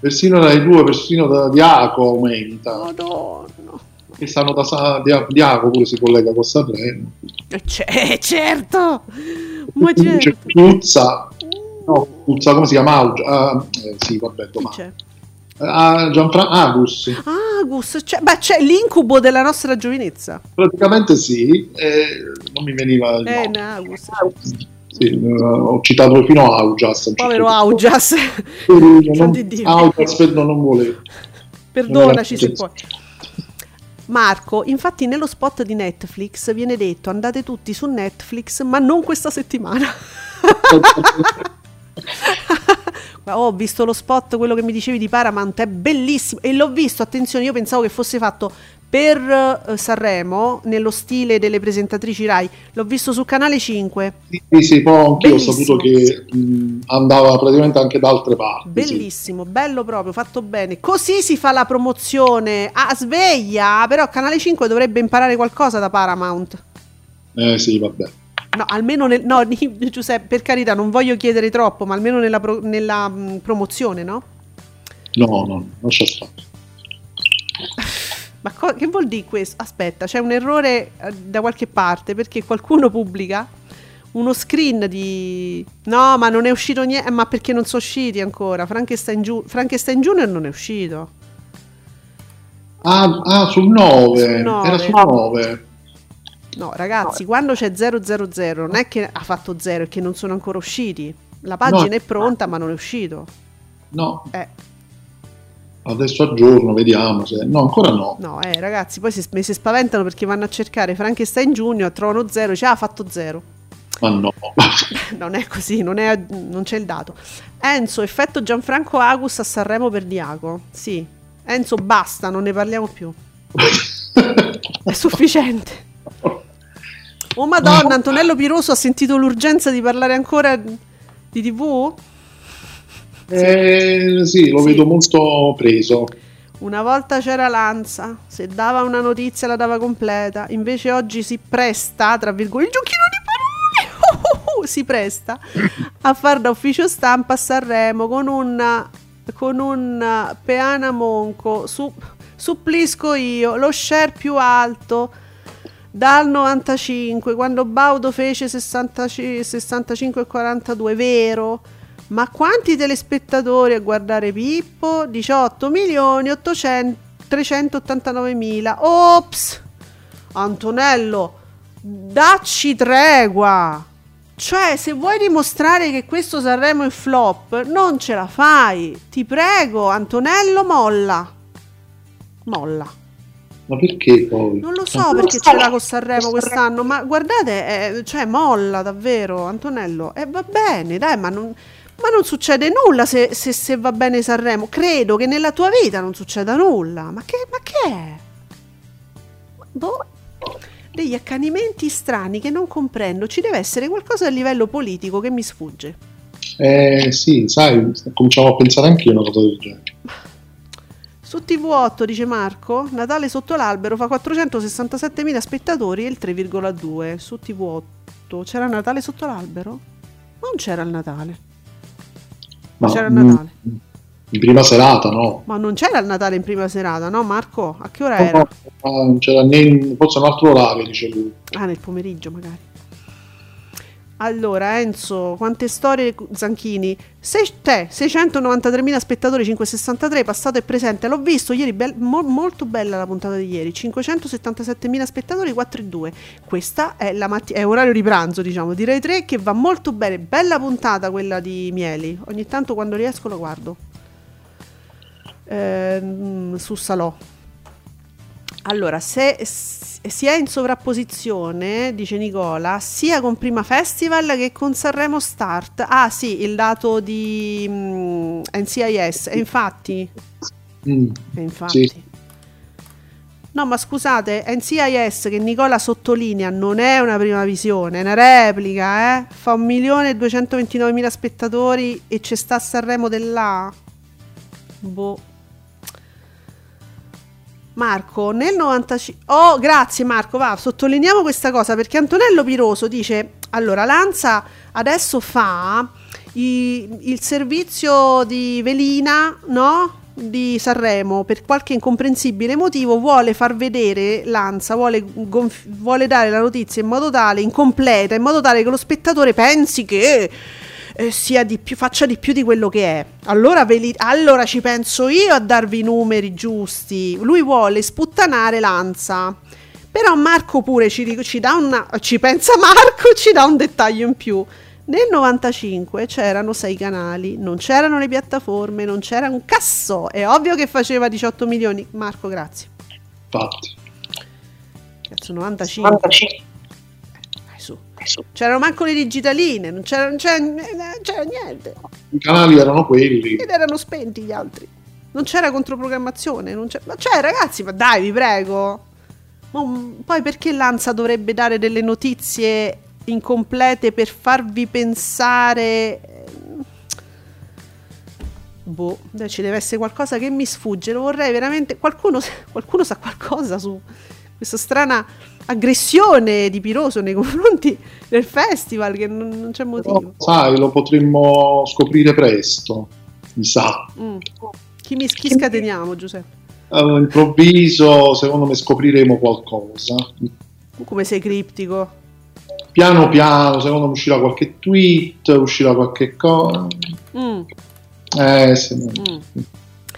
Persino dai due, persino da Diaco aumenta. Madonna. E stanno da Sa- Diaco pure si collega con Sanremo. Eh, c- eh, certo. Ma C'è certo. Puzza, no, Puzza come si chiama? Ah, eh, sì, vabbè, domani. c'è? a Gianfranco Agus. Agus, cioè, beh, c'è l'incubo della nostra giovinezza. Praticamente sì, eh, non mi veniva il Eh. Agus. Sì, eh, ho citato fino a Augias. a un certo Povero punto. Augias. Non- Non non, non volevo. Perdonaci se Non puoi. Marco, infatti nello spot di Netflix viene detto andate tutti su Netflix, ma non questa settimana. Ma (laughs) Ho visto lo spot, quello che mi dicevi di Paramount, è bellissimo e l'ho visto, attenzione, io pensavo che fosse fatto per eh, Sanremo, nello stile delle presentatrici Rai, l'ho visto su Canale 5, Sì, sì, poi anch'ho Bellissimo. saputo che mh, andava praticamente anche da altre parti. sì. bellissimo, bello proprio, fatto bene. Così si fa la promozione, ah sveglia, però Canale 5 dovrebbe imparare qualcosa da Paramount. Eh sì, vabbè. No, almeno nel, no, (laughs) Giuseppe, per carità, non voglio chiedere troppo, ma almeno nella, pro- nella, mh, promozione, no? No, no, lascia stare. Ma co- che vuol dire questo? Aspetta, c'è un errore eh, da qualche parte perché qualcuno pubblica uno screen di... No, ma non è uscito niente, ma perché non sono usciti ancora? Frankenstein, Ju- Frankenstein Junior non è uscito. Ah, ah, sul 9. Sul nove. Era sul 9. No, ragazzi, quando c'è 000 non è che ha fatto 0, è che non sono ancora usciti. La pagina No. è pronta, ma non è uscito. No, Eh, adesso aggiorno, vediamo se... No, ancora no. no, eh, ragazzi, poi si, si spaventano perché vanno a cercare Frankenstein Junior, trovano 0, dice, ah, ha fatto 0. Ma no. (laughs) non è così, non, è- non c'è il dato. Enzo, effetto Gianfranco Agus a Sanremo per Diaco. Sì. Enzo, basta, non ne parliamo più. È sufficiente. Oh madonna, Antonello Piroso ha sentito l'urgenza di parlare ancora di TV? Eh, sì, lo Sì. vedo molto preso. Una volta c'era Lanza, se dava una notizia la dava completa, invece oggi si presta, tra virgolette, il giochino di parole, (laughs) si presta a far da ufficio stampa a Sanremo con un, con un peana monco, su, supplisco io, lo share più alto dal 95, quando Baudo fece 65 65,42, vero? Ma quanti telespettatori a guardare Pippo? 18 milioni 800 389 mila. Ops! Antonello, dacci tregua! Cioè, se vuoi dimostrare che questo Sanremo è flop, non ce la fai. Ti prego, Antonello, molla. Molla. Ma perché poi? Non lo so perché ce l'ha con Sanremo quest'anno, ma guardate, eh, cioè molla davvero, Antonello. E va bene, dai, ma non, ma non succede nulla se, se- se va bene Sanremo. Credo che nella tua vita non succeda nulla. Ma che, ma che è? Boh. Degli accanimenti strani che non comprendo. Ci deve essere qualcosa a livello politico che mi sfugge. Eh sì, sai, cominciamo a pensare anch'io a una cosa del genere. Su TV8, dice Marco, Natale sotto l'albero fa 467.000 spettatori e il 3,2. Su TV8 c'era Natale sotto l'albero? Non c'era il Natale. Ma, C'era il mm, Natale. In prima serata, no? Ma non c'era il Natale in prima serata, no Marco? A che ora No, era? no, non c'era né forse un altro orario, dice lui. Ah, nel pomeriggio magari. Allora, Enzo, quante storie Zanchini? Se, te, 693.000 spettatori, 563, passato e presente. L'ho visto ieri, bel- mo- molto bella la puntata di ieri. 577.000 spettatori, 4 e 2. Questa è, la matti- è orario di pranzo, diciamo, direi 3 che va molto bene. Bella puntata quella di Mieli. Ogni tanto quando riesco la guardo. Ehm, su Salò. Allora, se si è in sovrapposizione, dice Nicola, sia con Prima Festival che con Sanremo Start. Ah sì, il dato di mm, NCIS. E infatti, Mm, e infatti. Sì. No, ma scusate, NCIS che Nicola sottolinea non è una prima visione, è una replica, eh? Fa 1.229.000 spettatori e c'è sta Sanremo dell'A. Boh. Marco, nel 95... Oh, grazie Marco, va, sottolineiamo questa cosa perché Antonello Piroso dice, allora Lanza adesso fa i- il servizio di velina, no? Di Sanremo, per qualche incomprensibile motivo vuole far vedere Lanza, vuole, gonf- vuole dare la notizia in modo tale, incompleta, in modo tale che lo spettatore pensi che eh, sia di più, faccia di più di quello che è. Allora, ve li- allora ci penso io a darvi i numeri giusti. Lui vuole sputtanare Lanza. Però Marco pure ci, ci dà una. Ci pensa Marco, (laughs) ci dà un dettaglio in più. Nel 95 c'erano sei canali, non c'erano le piattaforme, non c'era un casso. È ovvio che faceva 18 milioni. Marco, grazie. Infatti. Cazzo, 95. Dai, su. C'erano manco le digitaline, non c'era, non c'era- non c'era niente. I canali erano quelli. Ed erano spenti gli altri. Non c'era controprogrammazione. Non c'è... Ma c'è, ragazzi, ma dai, vi prego. Ma, poi perché Lanza dovrebbe dare delle notizie incomplete per farvi pensare. Boh, ci deve essere qualcosa che mi sfugge. Lo vorrei veramente. Qualcuno, qualcuno sa qualcosa su questa strana aggressione di Piroso nei confronti (laughs) del festival che non, non c'è motivo. Però, sai, lo potremmo scoprire presto, mi sa. Mm. Chi, mi, chi scateniamo, Giuseppe? All'improvviso, secondo me, scopriremo qualcosa. Come sei criptico? Piano piano, secondo me uscirà qualche tweet, uscirà qualche cosa. Mm, Eh, sì. mm.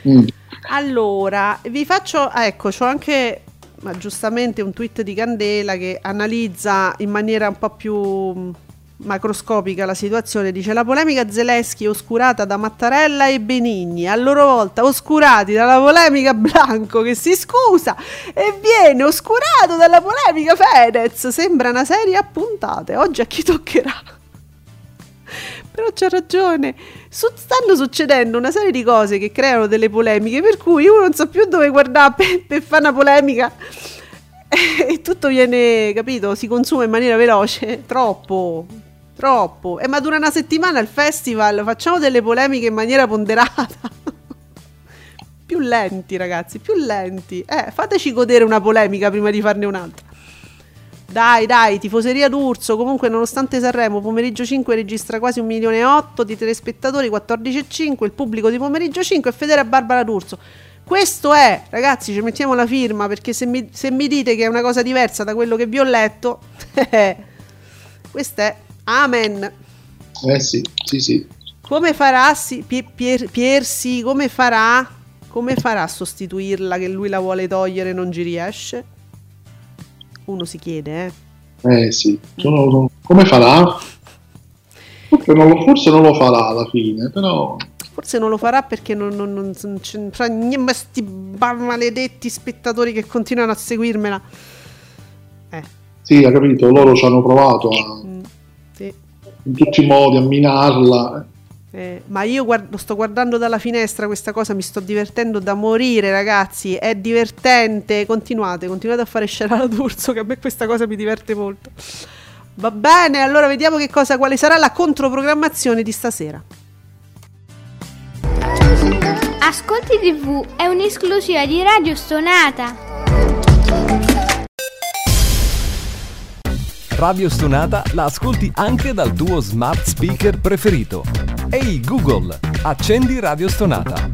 Mm. Allora, vi faccio, ecco, c'ho anche ma giustamente un tweet di Candela che analizza in maniera un po' più mh, macroscopica la situazione. Dice la polemica Zelensky oscurata da Mattarella e Benigni, a loro volta oscurati dalla polemica Blanco che si scusa e viene oscurato dalla polemica Fedez. Sembra una serie a puntate. Oggi a chi toccherà? (laughs) Però c'ha ragione. Stanno succedendo una serie di cose che creano delle polemiche, per cui uno non sa più dove guardare (laughs) per, per fare una polemica. (laughs) E tutto viene, capito? Si consuma in maniera veloce. Troppo. Troppo. E ma dura una settimana il festival. Facciamo delle polemiche in maniera ponderata. (laughs) più lenti, ragazzi, più lenti. Eh, fateci godere una polemica prima di farne un'altra. Dai, dai, tifoseria d'Urso. Comunque, nonostante Sanremo, pomeriggio 5 registra quasi un milione e otto di telespettatori, 14,5. Il pubblico di pomeriggio 5 è fedele a Barbara D'Urso. Questo è, ragazzi, ci mettiamo la firma perché se mi, se mi dite che è una cosa diversa da quello che vi ho letto, (laughs) questo è Amen. Eh sì, sì, sì. Come farà si, Pie- Pier- Piersi? Come farà? Come farà a sostituirla che lui la vuole togliere e non ci riesce? Uno si chiede, eh. Eh sì. Sono- come farà? Forse non, lo, forse non lo farà alla fine, però... Forse non lo farà perché non, non, non, non c'entra niente, sti maledetti spettatori che continuano a seguirmela. Eh, Sì, ha capito, loro ci hanno provato a, mm, sì. in tutti i modi a minarla. Eh, ma io guard- lo sto guardando dalla finestra questa cosa, mi sto divertendo da morire, ragazzi. È divertente. Continuate, continuate a fare scerala d'urso, che a me questa cosa mi diverte molto. Va bene, allora vediamo che cosa, quale sarà la controprogrammazione di stasera. Ascolti TV è un'esclusiva di Radio Stonata. Radio Stonata la ascolti anche dal tuo smart speaker preferito. Ehi Google, accendi Radio Stonata.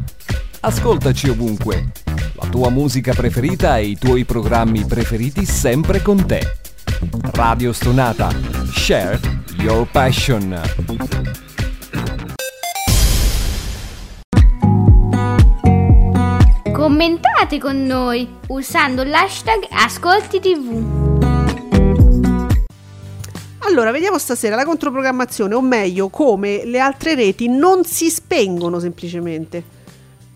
Ascoltaci ovunque. La tua musica preferita e i tuoi programmi preferiti sempre con te. Radio Stonata. Share your passion. Commentate con noi usando l'hashtag Ascolti TV. Allora, vediamo stasera la controprogrammazione, o meglio, come le altre reti non si spengono semplicemente.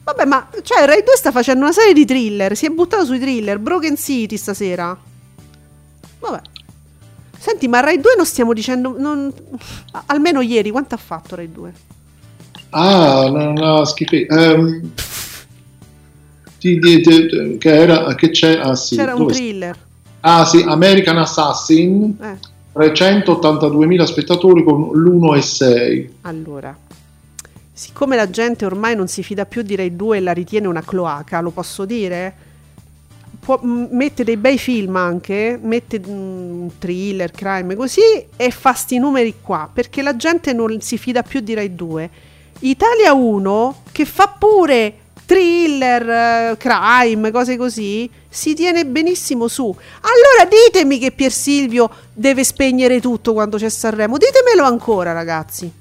Vabbè, ma cioè Rai 2 sta facendo una serie di thriller, si è buttato sui thriller, Broken City stasera. Vabbè. Senti, ma Rai 2 non stiamo dicendo non- almeno ieri quanto ha fatto Rai 2? Ah, no, no, schifo. Ehm, ti- ti- che era, che c'è? Ah sì, C'era un thriller. Ah sì, American Assassin, Eh, 382.000 spettatori con l'1,6. allora. Siccome la gente ormai non si fida più di Rai 2 e la ritiene una cloaca, lo posso dire? Può- mette dei bei film anche, mette mm, thriller, crime, così e fa sti numeri qua, perché la gente non si fida più di Rai 2. Italia 1, che fa pure thriller, eh, crime, cose così, si tiene benissimo su. Allora ditemi che Pier Silvio deve spegnere tutto quando c'è Sanremo, ditemelo ancora ragazzi.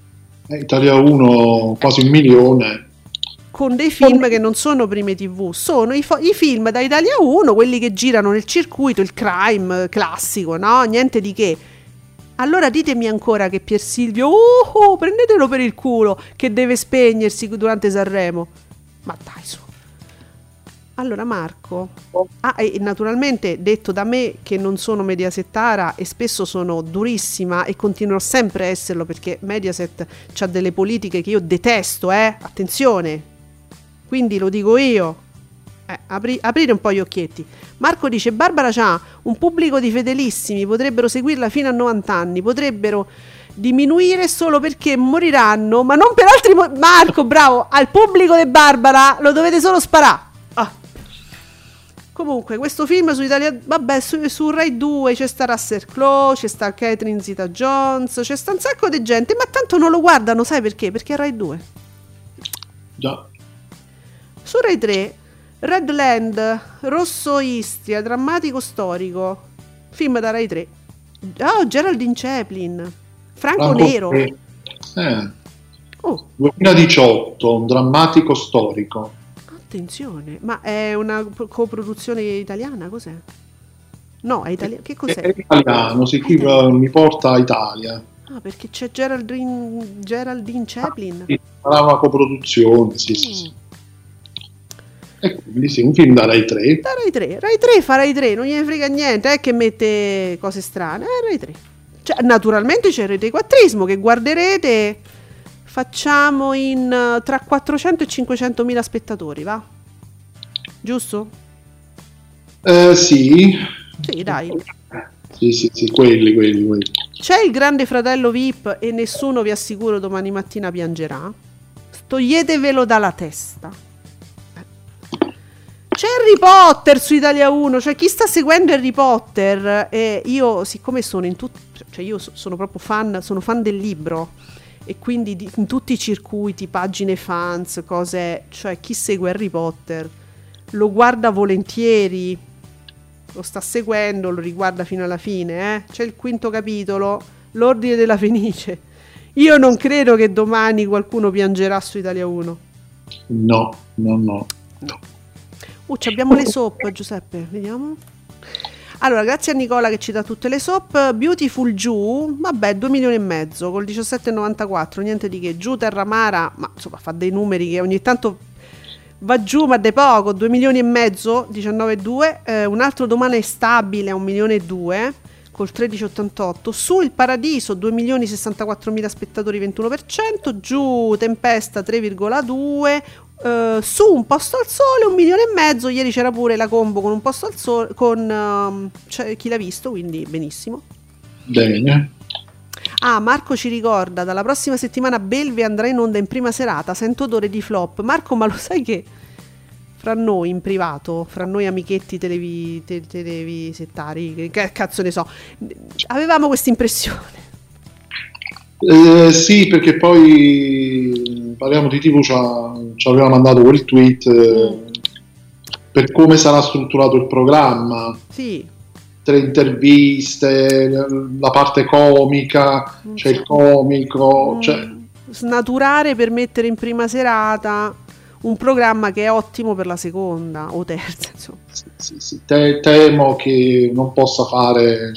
Eh, Italia 1 quasi un milione. con dei film che non sono prime tv, sono i, fo- i film da Italia 1, quelli che girano nel circuito, il crime classico, no? Niente di che. Allora ditemi ancora che Pier Silvio, oh, oh, prendetelo per il culo, che deve spegnersi durante Sanremo. Ma dai su. Allora Marco, ah, e naturalmente detto da me che non sono mediasettara e spesso sono durissima e continuerò sempre a esserlo perché Mediaset ha delle politiche che io detesto, eh? Attenzione, quindi lo dico io. Eh, apri- aprire un po' gli occhietti. Marco dice: Barbara c'ha un pubblico di fedelissimi, potrebbero seguirla fino a 90 anni, potrebbero diminuire solo perché moriranno, ma non per altri motivi. Marco, bravo, al pubblico di Barbara lo dovete solo sparare. Comunque, questo film su Italia. Vabbè, su, su Rai 2 c'è sta Russell Crowe, c'è sta Catherine Zita Jones, c'è sta un sacco di gente, ma tanto non lo guardano, sai perché? Perché è Rai 2. Già. Su Rai 3, Redland, Rosso Istria, drammatico storico, film da Rai 3. Oh, Geraldine Chaplin, Franco, Franco Nero. Nero. Eh, Oh, 2018, un drammatico storico. Attenzione, ma è una coproduzione italiana? Cos'è? No, è italiano. Che È cos'è? italiano, sì, qui eh, mi porta a Italia. Ah, perché c'è Geraldine, Geraldine Chaplin. Sì, Sarà una coproduzione, sì, sì, sì. Mm. E quindi sì, un film da Rai 3. Da Rai 3, Rai 3 fa Rai 3, non gliene frega niente, è che mette cose strane, eh, Rai 3. Cioè, naturalmente c'è il retequattrismo che guarderete, facciamo in eh, tra 400 e 500 mila spettatori, va? Giusto? Eh, sì. Sì, dai. Sì, sì, sì, quelli, quelli, quelli. C'è il grande fratello VIP e nessuno vi assicuro domani mattina piangerà. Toglietevelo dalla testa. C'è Harry Potter su Italia 1, cioè chi sta seguendo Harry Potter e io siccome sono in tutti, cioè io so- sono proprio fan, sono fan del libro e quindi di- in tutti i circuiti, pagine fans, cose, cioè chi segue Harry Potter lo guarda volentieri, lo sta seguendo, lo riguarda fino alla fine, eh? C'è il quinto capitolo, l'ordine della Fenice. Io non credo che domani qualcuno piangerà su Italia 1. No, no, no. Uh, ci abbiamo le soap, Giuseppe, vediamo. Allora, grazie a Nicola che ci dà tutte le soap. Beautiful Giù, vabbè, 2 milioni e mezzo col 17,94, niente di che. Giù Terramara, ma insomma fa dei numeri che ogni tanto va giù, ma de poco, 2 milioni e mezzo, 19,2. Eh, un altro domani è stabile a 1 milione e 2 col 13,88. Su Il Paradiso, 2 milioni e 64 mila spettatori, 21%. Giù Tempesta, 3,2. Eh, su Un Posto al Sole, 1 milione e mezzo. Ieri c'era pure la combo con Un Posto al Sole, con ehm, cioè, chi l'ha visto, quindi benissimo. Bene. Ah, Marco ci ricorda, dalla prossima settimana Belve andrà in onda in prima serata, sento odore di flop. Marco, ma lo sai che fra noi in privato, fra noi amichetti televi, te- televisettari, che- che cazzo ne so, avevamo questa impressione. Eh, sì, perché poi parliamo di TV, ci, aveva mandato quel tweet eh, Mm. per come sarà strutturato il programma. Sì, Tre interviste, la parte comica, Non c'è so. il comico, cioè, mm, snaturare per mettere in prima serata un programma che è ottimo per la seconda o terza, insomma. sì, sì, sì. Te- temo che non possa fare Mm,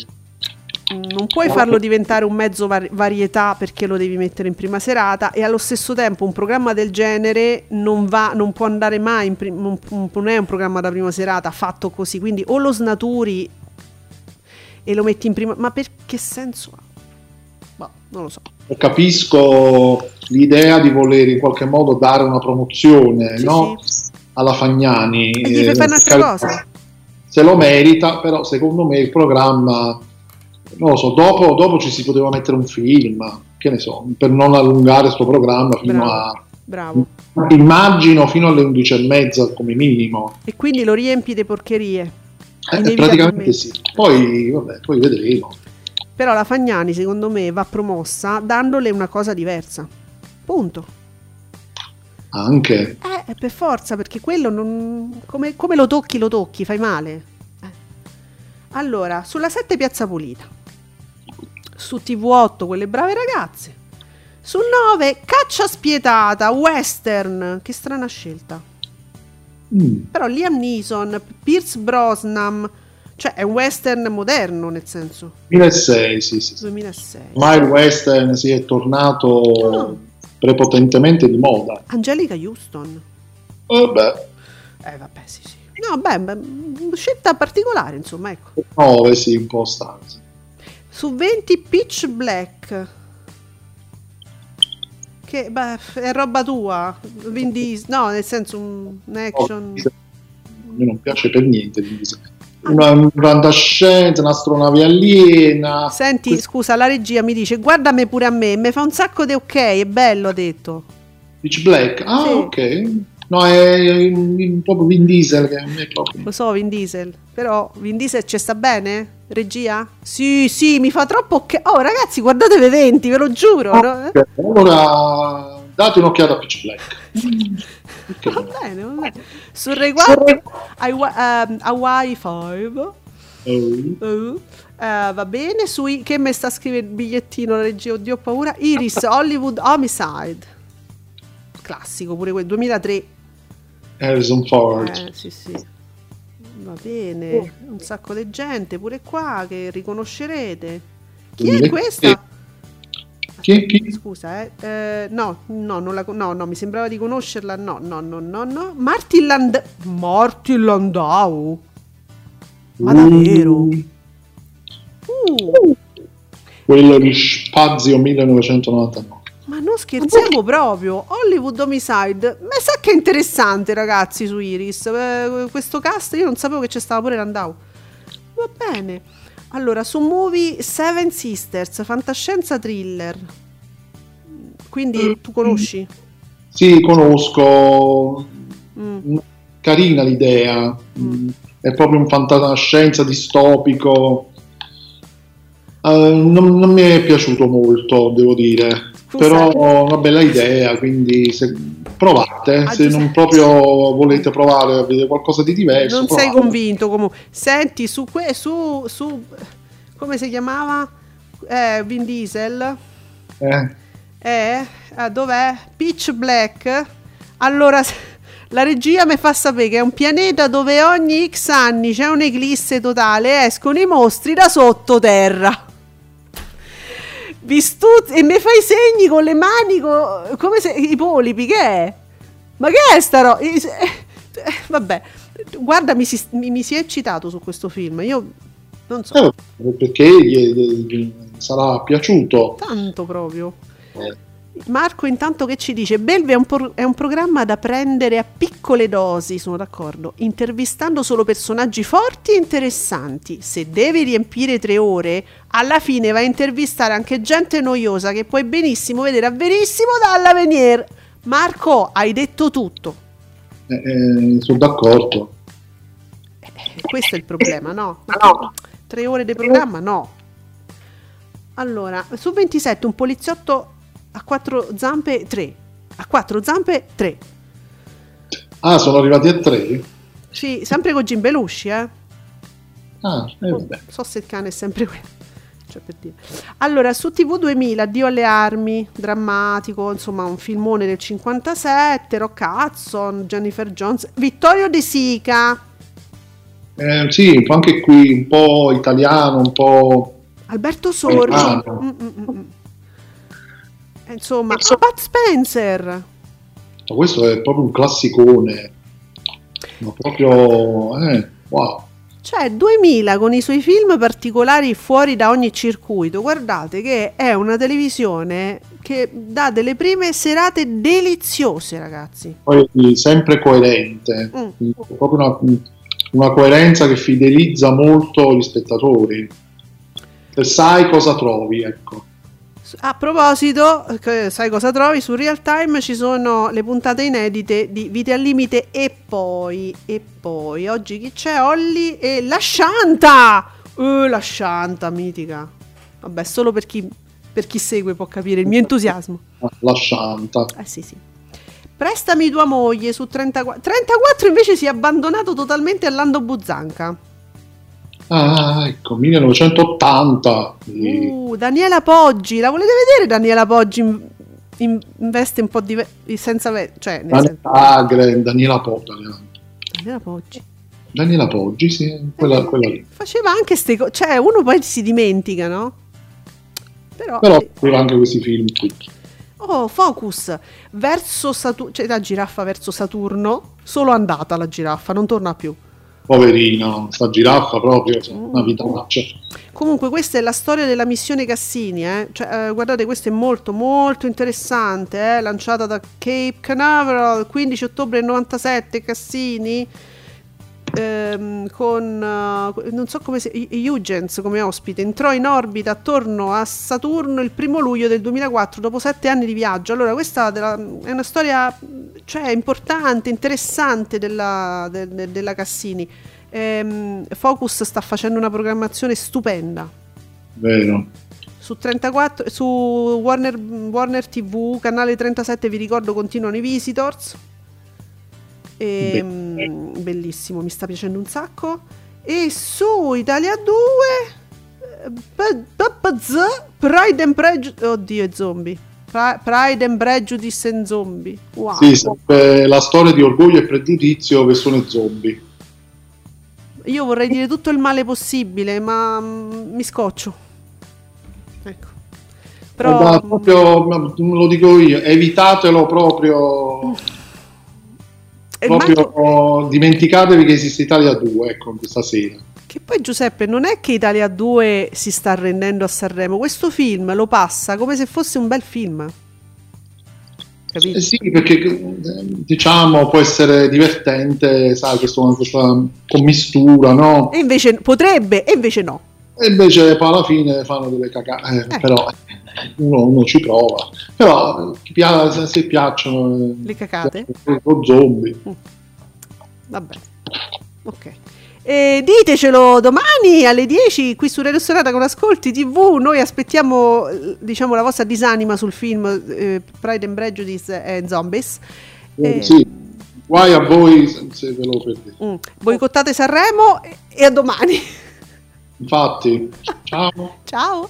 Non puoi farlo diventare un mezzo vari- varietà perché lo devi mettere in prima serata e allo stesso tempo un programma del genere non, va, non può andare mai, in prim- non, non è un programma da prima serata fatto così, quindi o lo snaturi e lo metti in prima... Ma per che senso ha? Boh, non lo so. capisco l'idea di voler in qualche modo dare una promozione Sì, no? alla Fagnani. E gli fai Eh, fare un'altra cal- cosa? Se lo merita, però secondo me il programma, non lo so, dopo, dopo ci si poteva mettere un film, che ne so, per non allungare questo programma fino Bravo. a... Bravo. Immagino fino alle 11 e mezza come minimo. E quindi lo riempi di porcherie. Eh, praticamente sì. Poi, vabbè, poi vedremo. Però la Fagnani, secondo me, va promossa dandole una cosa diversa. Punto. Anche. Eh, per forza, perché quello non. Come, come lo tocchi, lo tocchi, fai male. Eh. Allora, sulla 7 Piazza Pulita. Su TV8 quelle brave ragazze. Su 9, Caccia spietata, western. Che strana scelta. Mm. Però Liam Neeson, Pierce Brosnan, cioè è un western moderno nel senso. 2006, sì, sì. sì. 2006. Ormai il western si è tornato Ah. prepotentemente di moda. Angelica Houston. Vabbè, Eh vabbè, sì, sì. No, beh, beh, scelta particolare, insomma, ecco. 9 sì, un po' stanzi. Su 20 Pitch Black. Che beh, è roba tua. Diesel- no, nel senso un, un action. A me non piace per niente. quindi se- Una, una fantascienza, un'astronave aliena. Senti, Questo- scusa, la regia mi dice guardami pure a me, mi fa un sacco di ok, è bello, ha detto. Pitch Black. Ah, Sì. ok. No, è, proprio Vin Diesel che a me proprio. Lo so, Vin Diesel. Però Vin Diesel ci sta bene? Regia? Sì, sì, mi fa troppo ok. Oh, ragazzi, guardate le 20, ve lo giuro. no? Ok, Allora, date un'occhiata a Pitch Black. Perché (laughs) Va no? bene, va bene. Sul riguardo ehm, Hawaii 5. Eh, Uh, eh, va bene, sui che mi sta scrivendo il bigliettino la regia, oddio ho paura. Iris Hollywood Homicide. Classico pure quel 2003. Harrison Ford. Eh, sì, sì. Va bene, un sacco di gente pure qua che riconoscerete. Chi è 2003. questa? Chi, chi? Scusa, eh. Eh, no, no, non la no, no, mi sembrava di conoscerla. No, no, no, no, no. Martin Land Martin Landau. Ma davvero? Mm, Uh, quello di Spazio 1999. Ma non scherziamo proprio. Hollywood Homicide. Ma sa che è interessante, ragazzi, su Iris. Eh, questo cast io non sapevo che c'è stava pure Landau. Va bene. Allora, su Movie Seven Sisters, fantascienza thriller. Quindi tu conosci? Sì, conosco. Mm. Carina l'idea. Mm, È proprio un fantascienza distopico. Eh, non, non mi è piaciuto molto, devo dire. Però una bella idea, quindi se, provate. Ah, se non proprio volete provare a vedere qualcosa di diverso. Non sei provate. convinto comunque. Senti, su, que- su, su come si chiamava? Eh, Vin Diesel. Eh, Eh, ah, dov'è? Pitch Black. Allora, la regia mi fa sapere che è un pianeta dove ogni X anni c'è un'eclisse totale e escono i mostri da sottoterra. Vistuti e mi fai segni con le mani co- come se i polipi, che è? Ma che è sta roba? Eh, Vabbè, guarda, mi si, mi- mi si è eccitato su questo film. Io non so, eh, perché gli, gli sarà piaciuto. tanto proprio. Eh, Marco intanto che ci dice Belve è un, por- è un programma da prendere a piccole dosi, sono d'accordo, intervistando solo personaggi forti e interessanti. Se devi riempire tre ore, alla fine vai a intervistare anche gente noiosa che puoi benissimo vedere a verissimo dalla Venier. Marco, hai detto tutto. eh, eh, sono d'accordo. Eh, questo è il problema, no? Ma Tre ore di programma? No. Allora, su 27 un poliziotto a quattro zampe 3. A quattro zampe 3. Ah, sono arrivati a tre? Sì, sempre con Jim Belushi, eh. Ah, eh, vabbè. So se il cane è sempre quello. Cioè, per dire. Allora, su TV 2000, Addio alle armi, drammatico, insomma, un filmone del 57, Rock Hudson, Jennifer Jones, Vittorio De Sica, Eh, sì, anche qui un po' italiano, un po'... Alberto Sorgi. Ah. Mm, mm, mm, mm. Eh, Insomma, Pat Spencer. ma questo è proprio un classicone. Ma proprio... Eh, wow. Cioè, 2000 con i suoi film particolari fuori da ogni circuito. Guardate che è una televisione che dà delle prime serate deliziose, ragazzi. Poi sempre coerente. Mm. Proprio una, una coerenza che fidelizza molto gli spettatori. Se sai cosa trovi, ecco. A proposito, eh, sai cosa trovi? Su Real Time ci sono le puntate inedite di Vite al Limite e poi, e poi, oggi chi c'è? Olli e la Shanta! Uh, la Shanta, mitica. Vabbè, solo per chi, per chi segue può capire il mio entusiasmo. La Shanta. Eh sì sì. Prestami tua moglie su 34. 34 invece si è abbandonato totalmente a Lando Buzzanca. Ah, ecco, 1980. Sì. Uh, Daniela Poggi, la volete vedere Daniela Poggi in, in, in veste un po' diverse, senza ve- cioè, nel Daniela senso, Agre, Daniela Poggi. Daniela Poggi. Daniela Poggi, sì, quella, quella lì. Faceva anche queste cose, cioè uno poi si dimentica, no? Però, Però eh, aveva anche questi film qui. oh, Focus verso Saturno, cioè la giraffa verso Saturno, solo andata la giraffa, non torna più. Poverina, sta giraffa proprio, cioè, una vitaccia. Comunque questa è la storia della missione Cassini, eh? Cioè, eh, guardate questo è molto molto interessante, eh? lanciata da Cape Canaveral il 15 ottobre del 97 Cassini ehm, con eh, non so come si Huygens come ospite entrò in orbita attorno a Saturno il primo luglio del 2004 dopo sette anni di viaggio. Allora questa della- è una storia cioè importante interessante della, de- de- della Cassini. Ehm, Focus sta facendo una programmazione stupenda. Vero. su 34 su Warner, Warner TV canale 37 vi ricordo continuano i visitors e, mm, bellissimo mi sta piacendo un sacco. E su Italia 2 eh, Pride and Prejudice oddio è zombie. Pri- Pride and Prejudice and Zombie. Wow. Sì, la storia di orgoglio e pregiudizio persone zombie. io vorrei dire tutto il male possibile ma mm, mi scoccio. Ecco. Però Guarda, proprio, ma lo dico io, evitatelo proprio, eh, proprio manco- dimenticatevi che esiste Italia 2, ecco, questa sera. Che poi Giuseppe non è che Italia 2 si sta arrendendo a Sanremo, questo film lo passa come se fosse un bel film. Capito? Eh sì, perché eh, diciamo può essere divertente, sai, questa, questa commistura, no? E invece potrebbe, e invece no. E invece poi alla fine fanno delle cagate, Eh. però uno, uno ci prova. Però eh, se, se piacciono Le cacate? lo zombie. Vabbè. Ok. E ditecelo domani alle 10 qui su Radio Sonata con Ascolti TV. Noi aspettiamo eh, diciamo la vostra disanima sul film eh, Pride and Prejudice e Zombies. Eh, Eh, sì, guai a voi se, se ve lo perdete. mm, boicottate Sanremo e- e a domani. Infatti, (laughs) ciao. Ciao.